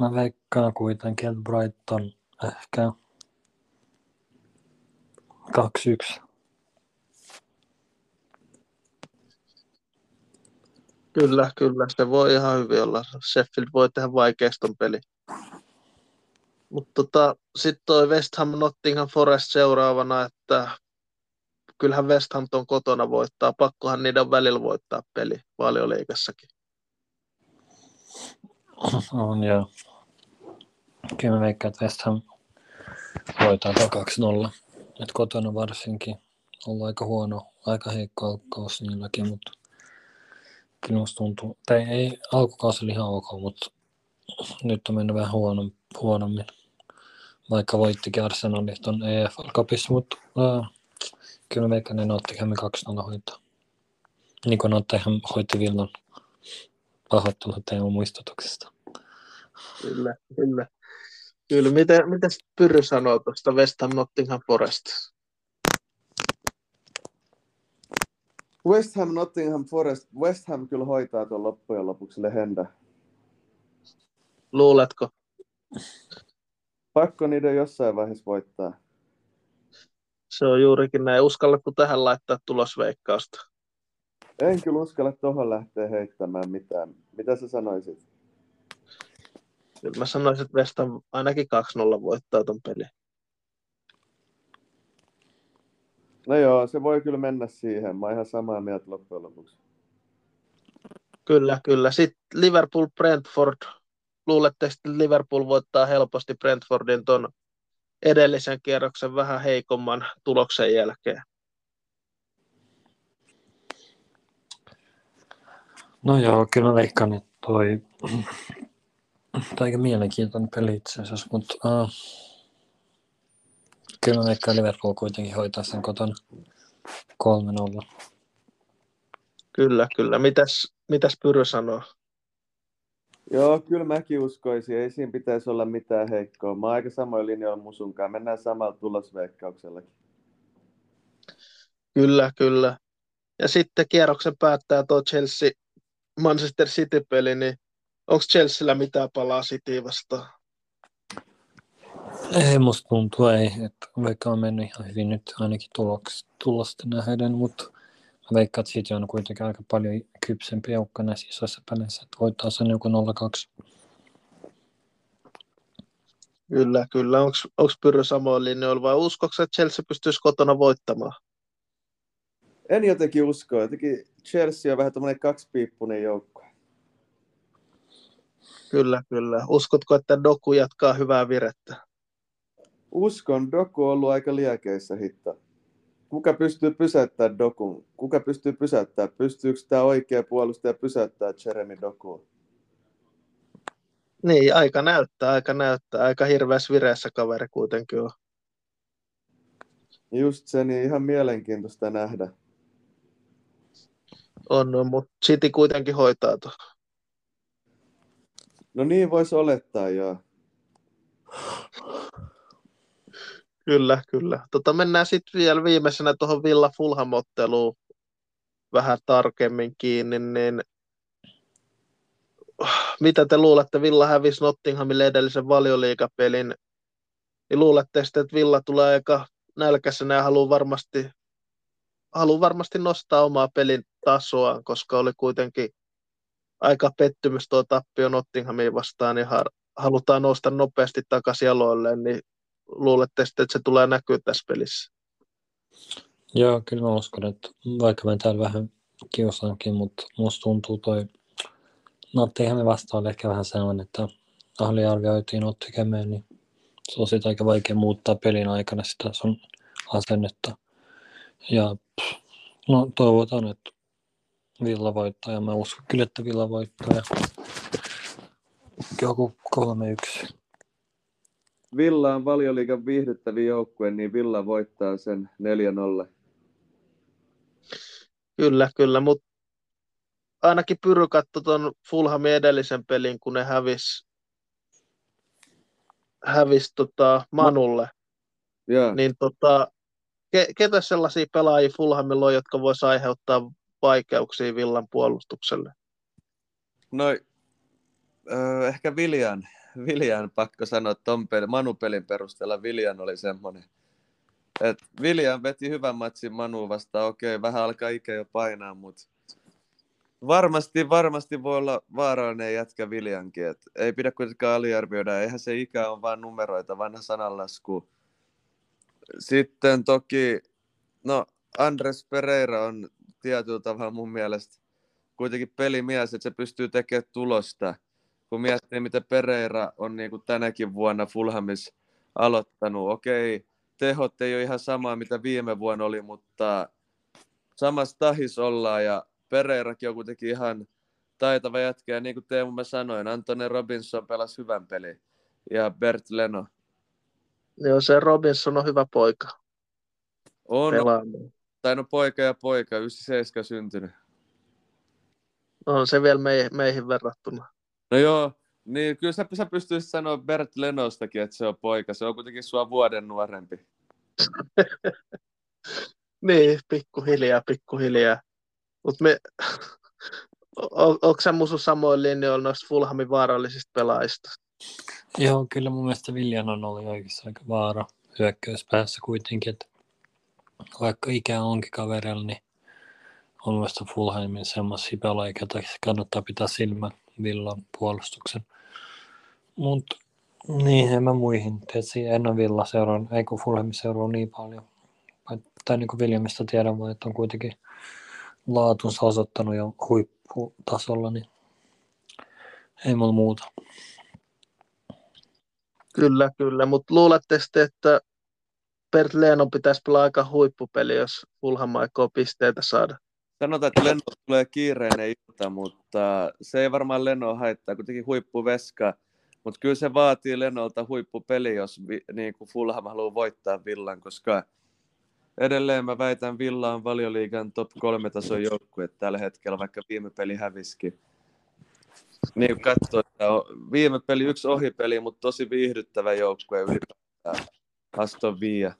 mä veikkaan kuitenkin, että Brighton ehkä 2-1. Kyllä, kyllä. Se voi ihan hyvin olla. Sheffield voi tehdä vaikeaston peli. Mutta tota, sitten toi West Ham Nottingham Forest seuraavana, että kyllähän West Ham ton kotona voittaa. Pakkohan niiden välillä voittaa peli valioliikassakin. On joo. Kyllä mä veikkaan, että West Ham voittaa 2-0. Et kotona varsinkin ollut aika huono, aika heikko alkukausi niilläkin, mutta kyllä musta tuntuu, tai ei alkukausi oli ihan ok, mutta nyt on mennyt vähän huonom, huonommin. Vaikka voittikin Arsenalin tuon EFL Cupissa, mutta uh, kyllä ne Nottinghamin 2-0 hoitaa. Niin kuin Nottingham hoitti Villan pahoittelut Teemu muistutuksesta. Kyllä, kyllä. Kyllä, miten, miten Pyry sanoo tuosta West Ham Nottingham Forest? West Ham Nottingham Forest. West Ham kyllä hoitaa tuon loppujen lopuksi lehenda. Luuletko? Pakko niiden jossain vaiheessa voittaa. Se on juurikin näin. Uskallatko tähän laittaa tulosveikkausta? En kyllä uskalla tuohon lähteä heittämään mitään. Mitä sä sanoisit? Kyllä mä sanoisin, että West Ham ainakin 2-0 voittaa ton pelin. No joo, se voi kyllä mennä siihen. Mä oon ihan samaa mieltä loppujen lopuksi. Kyllä, kyllä. Sitten Liverpool-Brentford. Luulette, että Liverpool voittaa helposti Brentfordin ton edellisen kierroksen vähän heikomman tuloksen jälkeen? No joo, kyllä mä veikkaan, että toi... Tämä aika mielenkiintoinen peli itse asiassa, mutta uh, kyllä mä veikkaan Liverpool kuitenkin hoitaa sen kotona 3-0. Kyllä, kyllä. Mitäs, mitäs Pyry sanoo? Joo, kyllä mäkin uskoisin. Ei siinä pitäisi olla mitään heikkoa. Mä oon aika samoin linjoilla musunkaan. Mennään samalla tulosveikkauksellakin. Kyllä, kyllä. Ja sitten kierroksen päättää tuo Chelsea Manchester City-peli, niin onko Chelsealla mitään palaa City vastaan? Ei, musta tuntuu ei. Että vaikka on mennyt ihan hyvin nyt ainakin tuloks, tulosta nähden, mutta mä veikkaan, että City on kuitenkin aika paljon kypsempi joukko näissä isoissa peleissä, että voittaa sen joku 0-2. Kyllä, kyllä. Onko Pyrrö samoin linjoilla vai uskoksi, että Chelsea pystyisi kotona voittamaan? En jotenkin usko. Jotenkin Chelsea on vähän tämmöinen kaksipiippunen joukko. Kyllä, kyllä. Uskotko, että Doku jatkaa hyvää virettä? Uskon. Doku on ollut aika liekeissä hitta. Kuka pystyy pysäyttämään Dokun? Kuka pystyy pysäyttämään? Pystyykö tämä oikea puolustaja pysäyttämään Jeremy Doku? Niin, aika näyttää, aika näyttää. Aika hirveässä vireessä kaveri kuitenkin on. Just se, niin ihan mielenkiintoista nähdä. On, on mutta City kuitenkin hoitaa tuon. No niin voisi olettaa, joo. Kyllä, kyllä. Tota, mennään sitten vielä viimeisenä tuohon Villa Fulham-otteluun vähän tarkemmin kiinni, niin mitä te luulette, Villa hävisi Nottinghamille edellisen valioliikapelin, niin luulette sitten, että Villa tulee aika nälkäisenä ja haluaa varmasti, haluaa varmasti nostaa omaa pelin tasoa, koska oli kuitenkin aika pettymys tuo tappio Nottinghamiin vastaan, niin halutaan nousta nopeasti takaisin jaloilleen, niin luulette sitten, että se tulee näkyä tässä pelissä? Joo, kyllä mä uskon, että vaikka mä täällä vähän kiusaankin, mutta musta tuntuu toi Nottinghamin vastaan ehkä vähän sellainen, että aliarvioitiin Nottinghamia, niin se on sitten aika vaikea muuttaa pelin aikana sitä sun asennetta. Ja no toivotaan, että Villa voittaa ja mä uskon kyllä, että Villa voittaa. Ja joku 3-1. Villa on valioliikan viihdyttävin joukkue, niin Villa voittaa sen 4-0. Kyllä, kyllä, mutta ainakin Pyry katsoi tuon Fulhamin edellisen pelin, kun ne hävis, hävis tota Manulle. Joo. Niin tota, ke, ketä sellaisia pelaajia Fulhamilla on, jotka voisi aiheuttaa vaikeuksia Villan puolustukselle? No, öö, ehkä Viljan, Viljan pakko sanoa ton pelin, Manu-pelin perusteella Viljan oli semmoinen. Et Viljan veti hyvän matsin Manu vastaan, okei, vähän alkaa ikä jo painaa, mutta varmasti, varmasti voi olla vaarallinen jätkä Viljankin. Et ei pidä kuitenkaan aliarvioida, eihän se ikä on vain numeroita, vanha sananlasku. Sitten toki, no Andres Pereira on tietyllä tavalla mun mielestä kuitenkin pelimies, että se pystyy tekemään tulosta. Kun miettii, miten Pereira on niin kuin tänäkin vuonna Fulhamissa aloittanut. Okei, tehot ei ole ihan samaa, mitä viime vuonna oli, mutta samassa tahis ollaan ja Pereirakin on kuitenkin ihan taitava jätkä. Ja niin kuin Teemu mä sanoin, Antoni Robinson pelasi hyvän pelin ja Bert Leno. Joo, se Robinson on hyvä poika. On, tai no poika ja poika, 97 syntynyt. On se vielä meihin, meihin verrattuna. No joo, niin kyllä sä, sä pystyisit sanoa Bert Lenostakin, että se on poika. Se on kuitenkin sua vuoden nuorempi. niin, pikkuhiljaa, pikkuhiljaa. Mutta me... on, onko sä musu samoin linjoilla noista Fulhamin vaarallisista pelaajista? Joo, kyllä mun mielestä Viljan on ollut oikeassa aika vaara hyökkäyspäässä kuitenkin, että vaikka ikä onkin kaverilla, niin on mielestäni Fulhamin semmoisia pelaajia, joita kannattaa pitää silmä Villan puolustuksen. Mutta niin, en mä muihin. Tietysti en ole Villa seuraan, ei kun Fulhamin seuraa niin paljon. Tai niin kuin Viljamista tiedän vaan, että on kuitenkin laatunsa osoittanut jo huipputasolla, niin ei mulla muuta. Kyllä, kyllä, mutta luulette sitten, että Bert Leno pitäisi pelaa aika huippupeli, jos Fulham aikoo pisteitä saada? Sanotaan, että Leno tulee kiireinen ilta, mutta se ei varmaan Leno haittaa, kuitenkin huippuveska. Mutta kyllä se vaatii Lenolta huippupeli, jos vi, niin kuin Fulham haluaa voittaa Villan, koska edelleen mä väitän Villa on valioliigan top kolme tason joukkue tällä hetkellä, vaikka viime peli häviski. Niin katsoo, että on viime peli yksi ohipeli, mutta tosi viihdyttävä joukkue ylipäätään. Aston Villa.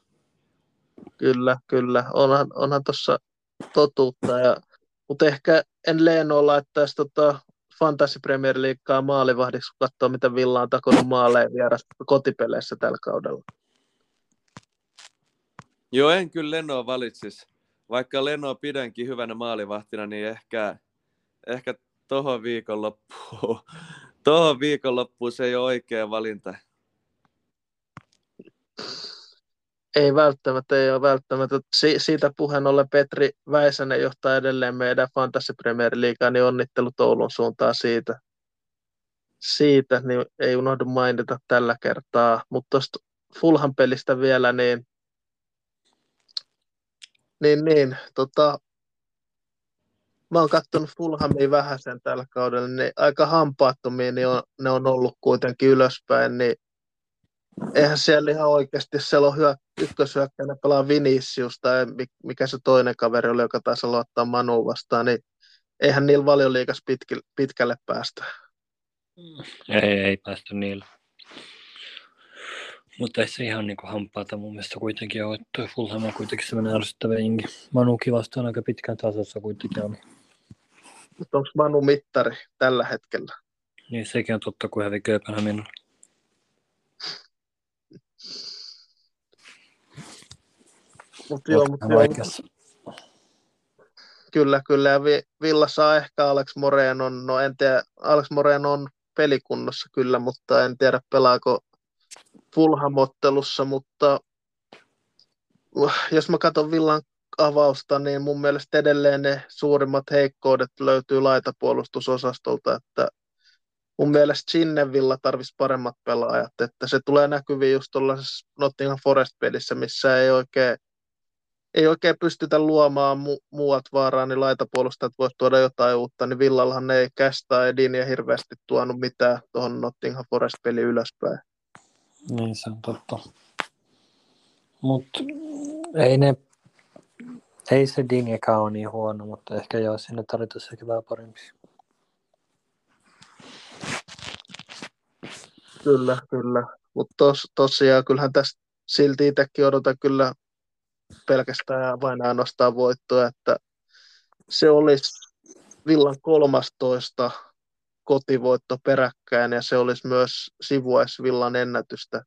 Kyllä, kyllä. Onhan, onhan tuossa totuutta. Ja, mutta ehkä en Leeno laittaisi tota Fantasy Premier Leaguea maalivahdiksi, kun katsoo, mitä Villa on takonut maaleja vieras kotipeleissä tällä kaudella. Joo, en kyllä Lenoa valitsisi. Vaikka Lenoa pidänkin hyvänä maalivahtina, niin ehkä, ehkä tohon viikonloppuun, viikonloppuun se ei ole oikea valinta. Ei välttämättä, ei ole välttämättä. Si- siitä puheen ollen Petri Väisänen johtaa edelleen meidän Fantasy Premier Leaguea, niin onnittelut Oulun suuntaan siitä. Siitä, niin ei unohdu mainita tällä kertaa. Mutta tuosta Fulhan pelistä vielä, niin, niin, niin tota, mä oon katsonut Fulhamia vähän sen tällä kaudella, niin aika hampaattomia niin on, ne on ollut kuitenkin ylöspäin, niin eihän siellä ihan oikeasti, siellä on hyö, ykkösyökkäinen pelaa Vinicius tai mikä se toinen kaveri oli, joka taisi aloittaa Manu vastaan, niin eihän niillä valioliikas pitkälle, pitkälle päästä. Ei, ei päästy niillä. Mutta ei se ihan niinku hampaata mun mielestä kuitenkin ole, että Fulham on kuitenkin sellainen ärsyttävä jengi. Manukin vastaan aika pitkään tasossa kuitenkin on. Mutta onko Manu mittari tällä hetkellä? Niin sekin on totta, kun hävi Kööpenhaminan. Mut joo, mut joo. Kyllä, kyllä. Ja Villa saa ehkä Alex Moreno. No en tiedä, Alex Moreno on pelikunnossa kyllä, mutta en tiedä pelaako Fulhamottelussa, mutta jos mä katson Villan avausta, niin mun mielestä edelleen ne suurimmat heikkoudet löytyy laitapuolustusosastolta, että mun mielestä sinne Villa tarvisi paremmat pelaajat, että se tulee näkyviin just tuollaisessa Nottingham Forest-pelissä, missä ei oikein ei oikein pystytä luomaan mu- muuat vaaraa, niin laitapuolustajat voisi tuoda jotain uutta, niin Villallahan ei kästä Edinia hirveästi tuonut mitään tuohon Nottingham Forest-peli ylöspäin. Niin se on totta. Mutta ei ne, Ei se Dinjeka ole niin huono, mutta ehkä joo, sinne tarvitaan vähän parempi. Kyllä, kyllä. Mutta tos, tosiaan kyllähän tästä silti itsekin odotan kyllä pelkästään vain ainoastaan voittoa, että se olisi Villan 13 kotivoitto peräkkäin ja se olisi myös sivuais Villan ennätystä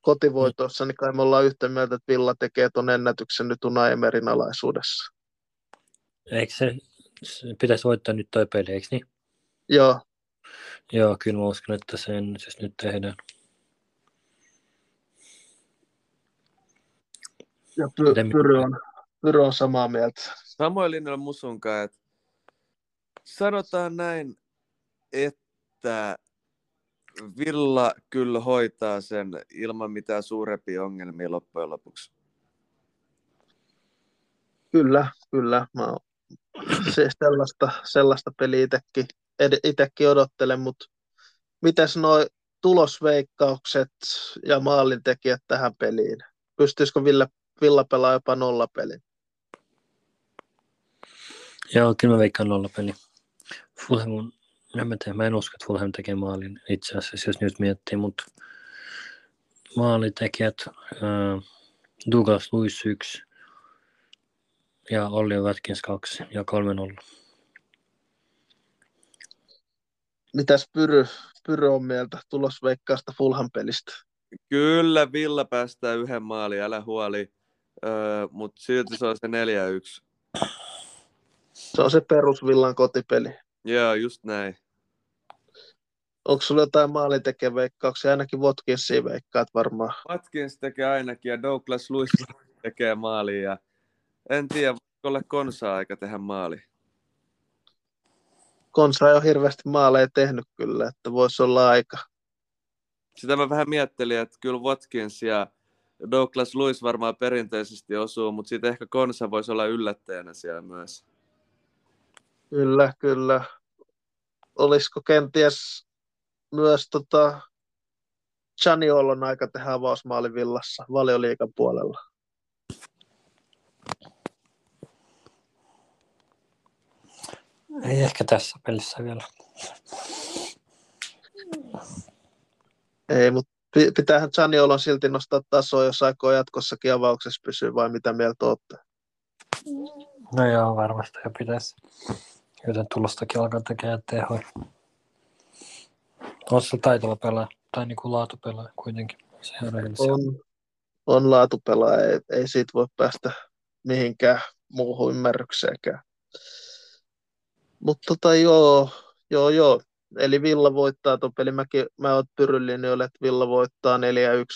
kotivoitossa, niin kai me ollaan yhtä mieltä, että Villa tekee tuon ennätyksen nyt Unai Emerin alaisuudessa. Eikö se, se pitäisi voittaa nyt toi peli, eikö niin? Joo. Joo, kyllä mä uskon, että se ennätys nyt tehdään. Ja py- Pyry, on, Pyry on samaa mieltä. Samoin linjalla musunkaan, että sanotaan näin, että Villa kyllä hoitaa sen ilman mitään suurempia ongelmia loppujen lopuksi. Kyllä, kyllä. Mä se, sellaista, sellaista peliä itsekin, itekin odottelen, mutta mitäs nuo tulosveikkaukset ja maalintekijät tähän peliin? Pystyisikö Villa, Villa pelaa jopa nollapeli? Joo, kyllä mä veikkaan nollapeli. Fulham on en mä, tiedä, mä en usko, että Fulham tekee maalin itse asiassa, jos nyt miettii, mutta maalitekijät, äh, Douglas Luis 1 ja Olli Watkins 2 ja 3-0. Mitäs Pyry, Pyry on mieltä tulosveikkaasta Fulham-pelistä? Kyllä Villa päästää yhden maalin, älä huoli, öö, mutta silti se on se 4-1. Se on se perusvillan kotipeli. Joo, just näin. Onko sulla jotain maalintekijäveikkauksia? Ainakin Watkinsia veikkaat varmaan. Watkins tekee ainakin ja Douglas Lewis tekee maali. Ja en tiedä, voiko olla Konsaa aika tehdä maali. Konsa ei ole hirveästi maaleja tehnyt kyllä, että voisi olla aika. Sitä mä vähän miettelin, että kyllä Watkins ja Douglas Lewis varmaan perinteisesti osuu, mutta sitten ehkä Konsa voisi olla yllättäjänä siellä myös. Kyllä, kyllä. Olisiko kenties myös tota, Chaniol aika tehdä avausmaali villassa valioliikan puolella. Ei ehkä tässä pelissä vielä. Ei, mutta pitäähän Chaniolon silti nostaa tasoa, jos aikoo jatkossakin avauksessa pysyä, vai mitä mieltä olette? No joo, varmasti jo pitäisi. Joten tulostakin alkaa tekemään tehoja. On se taitava pelaaja, tai niin kuin laatupelaaja kuitenkin. Se on, on laatupelaaja, ei, ei siitä voi päästä mihinkään muuhun ymmärrykseenkään. Mutta tota, joo, joo, joo. Eli Villa voittaa ton pelin. Mäkin, mä oon pyryllinen, että Villa voittaa 4-1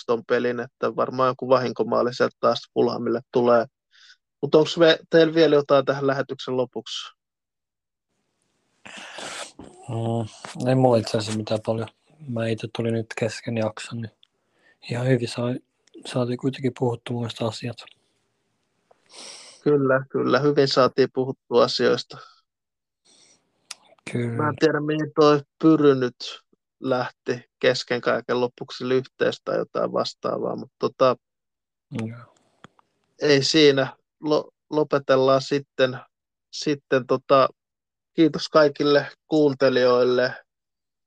ton pelin, että varmaan joku vahinkomaali sieltä taas Fulhamille tulee. Mutta onko teillä vielä jotain tähän lähetyksen lopuksi? Mm, ei mulla itse asiassa mitään paljon. Mä itse tuli nyt kesken jakson, niin ihan hyvin sai, saatiin kuitenkin puhuttua muista asiat. Kyllä, kyllä. Hyvin saatiin puhuttua asioista. Kyllä. Mä en tiedä, mihin toi Pyry nyt lähti kesken kaiken lopuksi lyhteestä tai jotain vastaavaa, mutta tota, ei siinä. Lo, lopetellaan sitten, sitten tota, kiitos kaikille kuuntelijoille.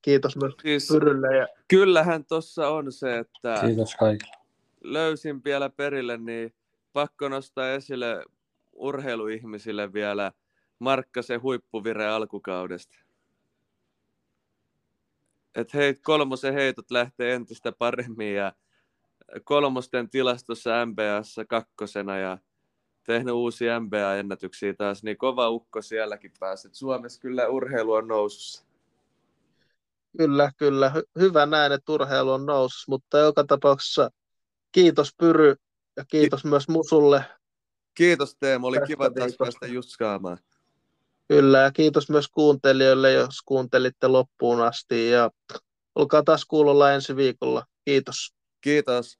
Kiitos myös siis, Pyrylle. Ja... Kyllähän tuossa on se, että kiitos kaikille. löysin vielä perille, niin pakko nostaa esille urheiluihmisille vielä Markkasen huippuvire alkukaudesta. Et heit, kolmosen heitot lähtee entistä paremmin ja kolmosten tilastossa MBAssa kakkosena ja tehnyt uusia NBA-ennätyksiä taas, niin kova ukko sielläkin pääsi. Suomessa kyllä urheilu on nousussa. Kyllä, kyllä. Hy- hyvä näin, että urheilu on nousussa, mutta joka tapauksessa kiitos Pyry ja kiitos Ki- myös Musulle. Kiitos Teemu, oli kiva taas päästä skaamaan. Kyllä, ja kiitos myös kuuntelijoille, jos kuuntelitte loppuun asti. Ja olkaa taas kuulolla ensi viikolla. Kiitos. Kiitos.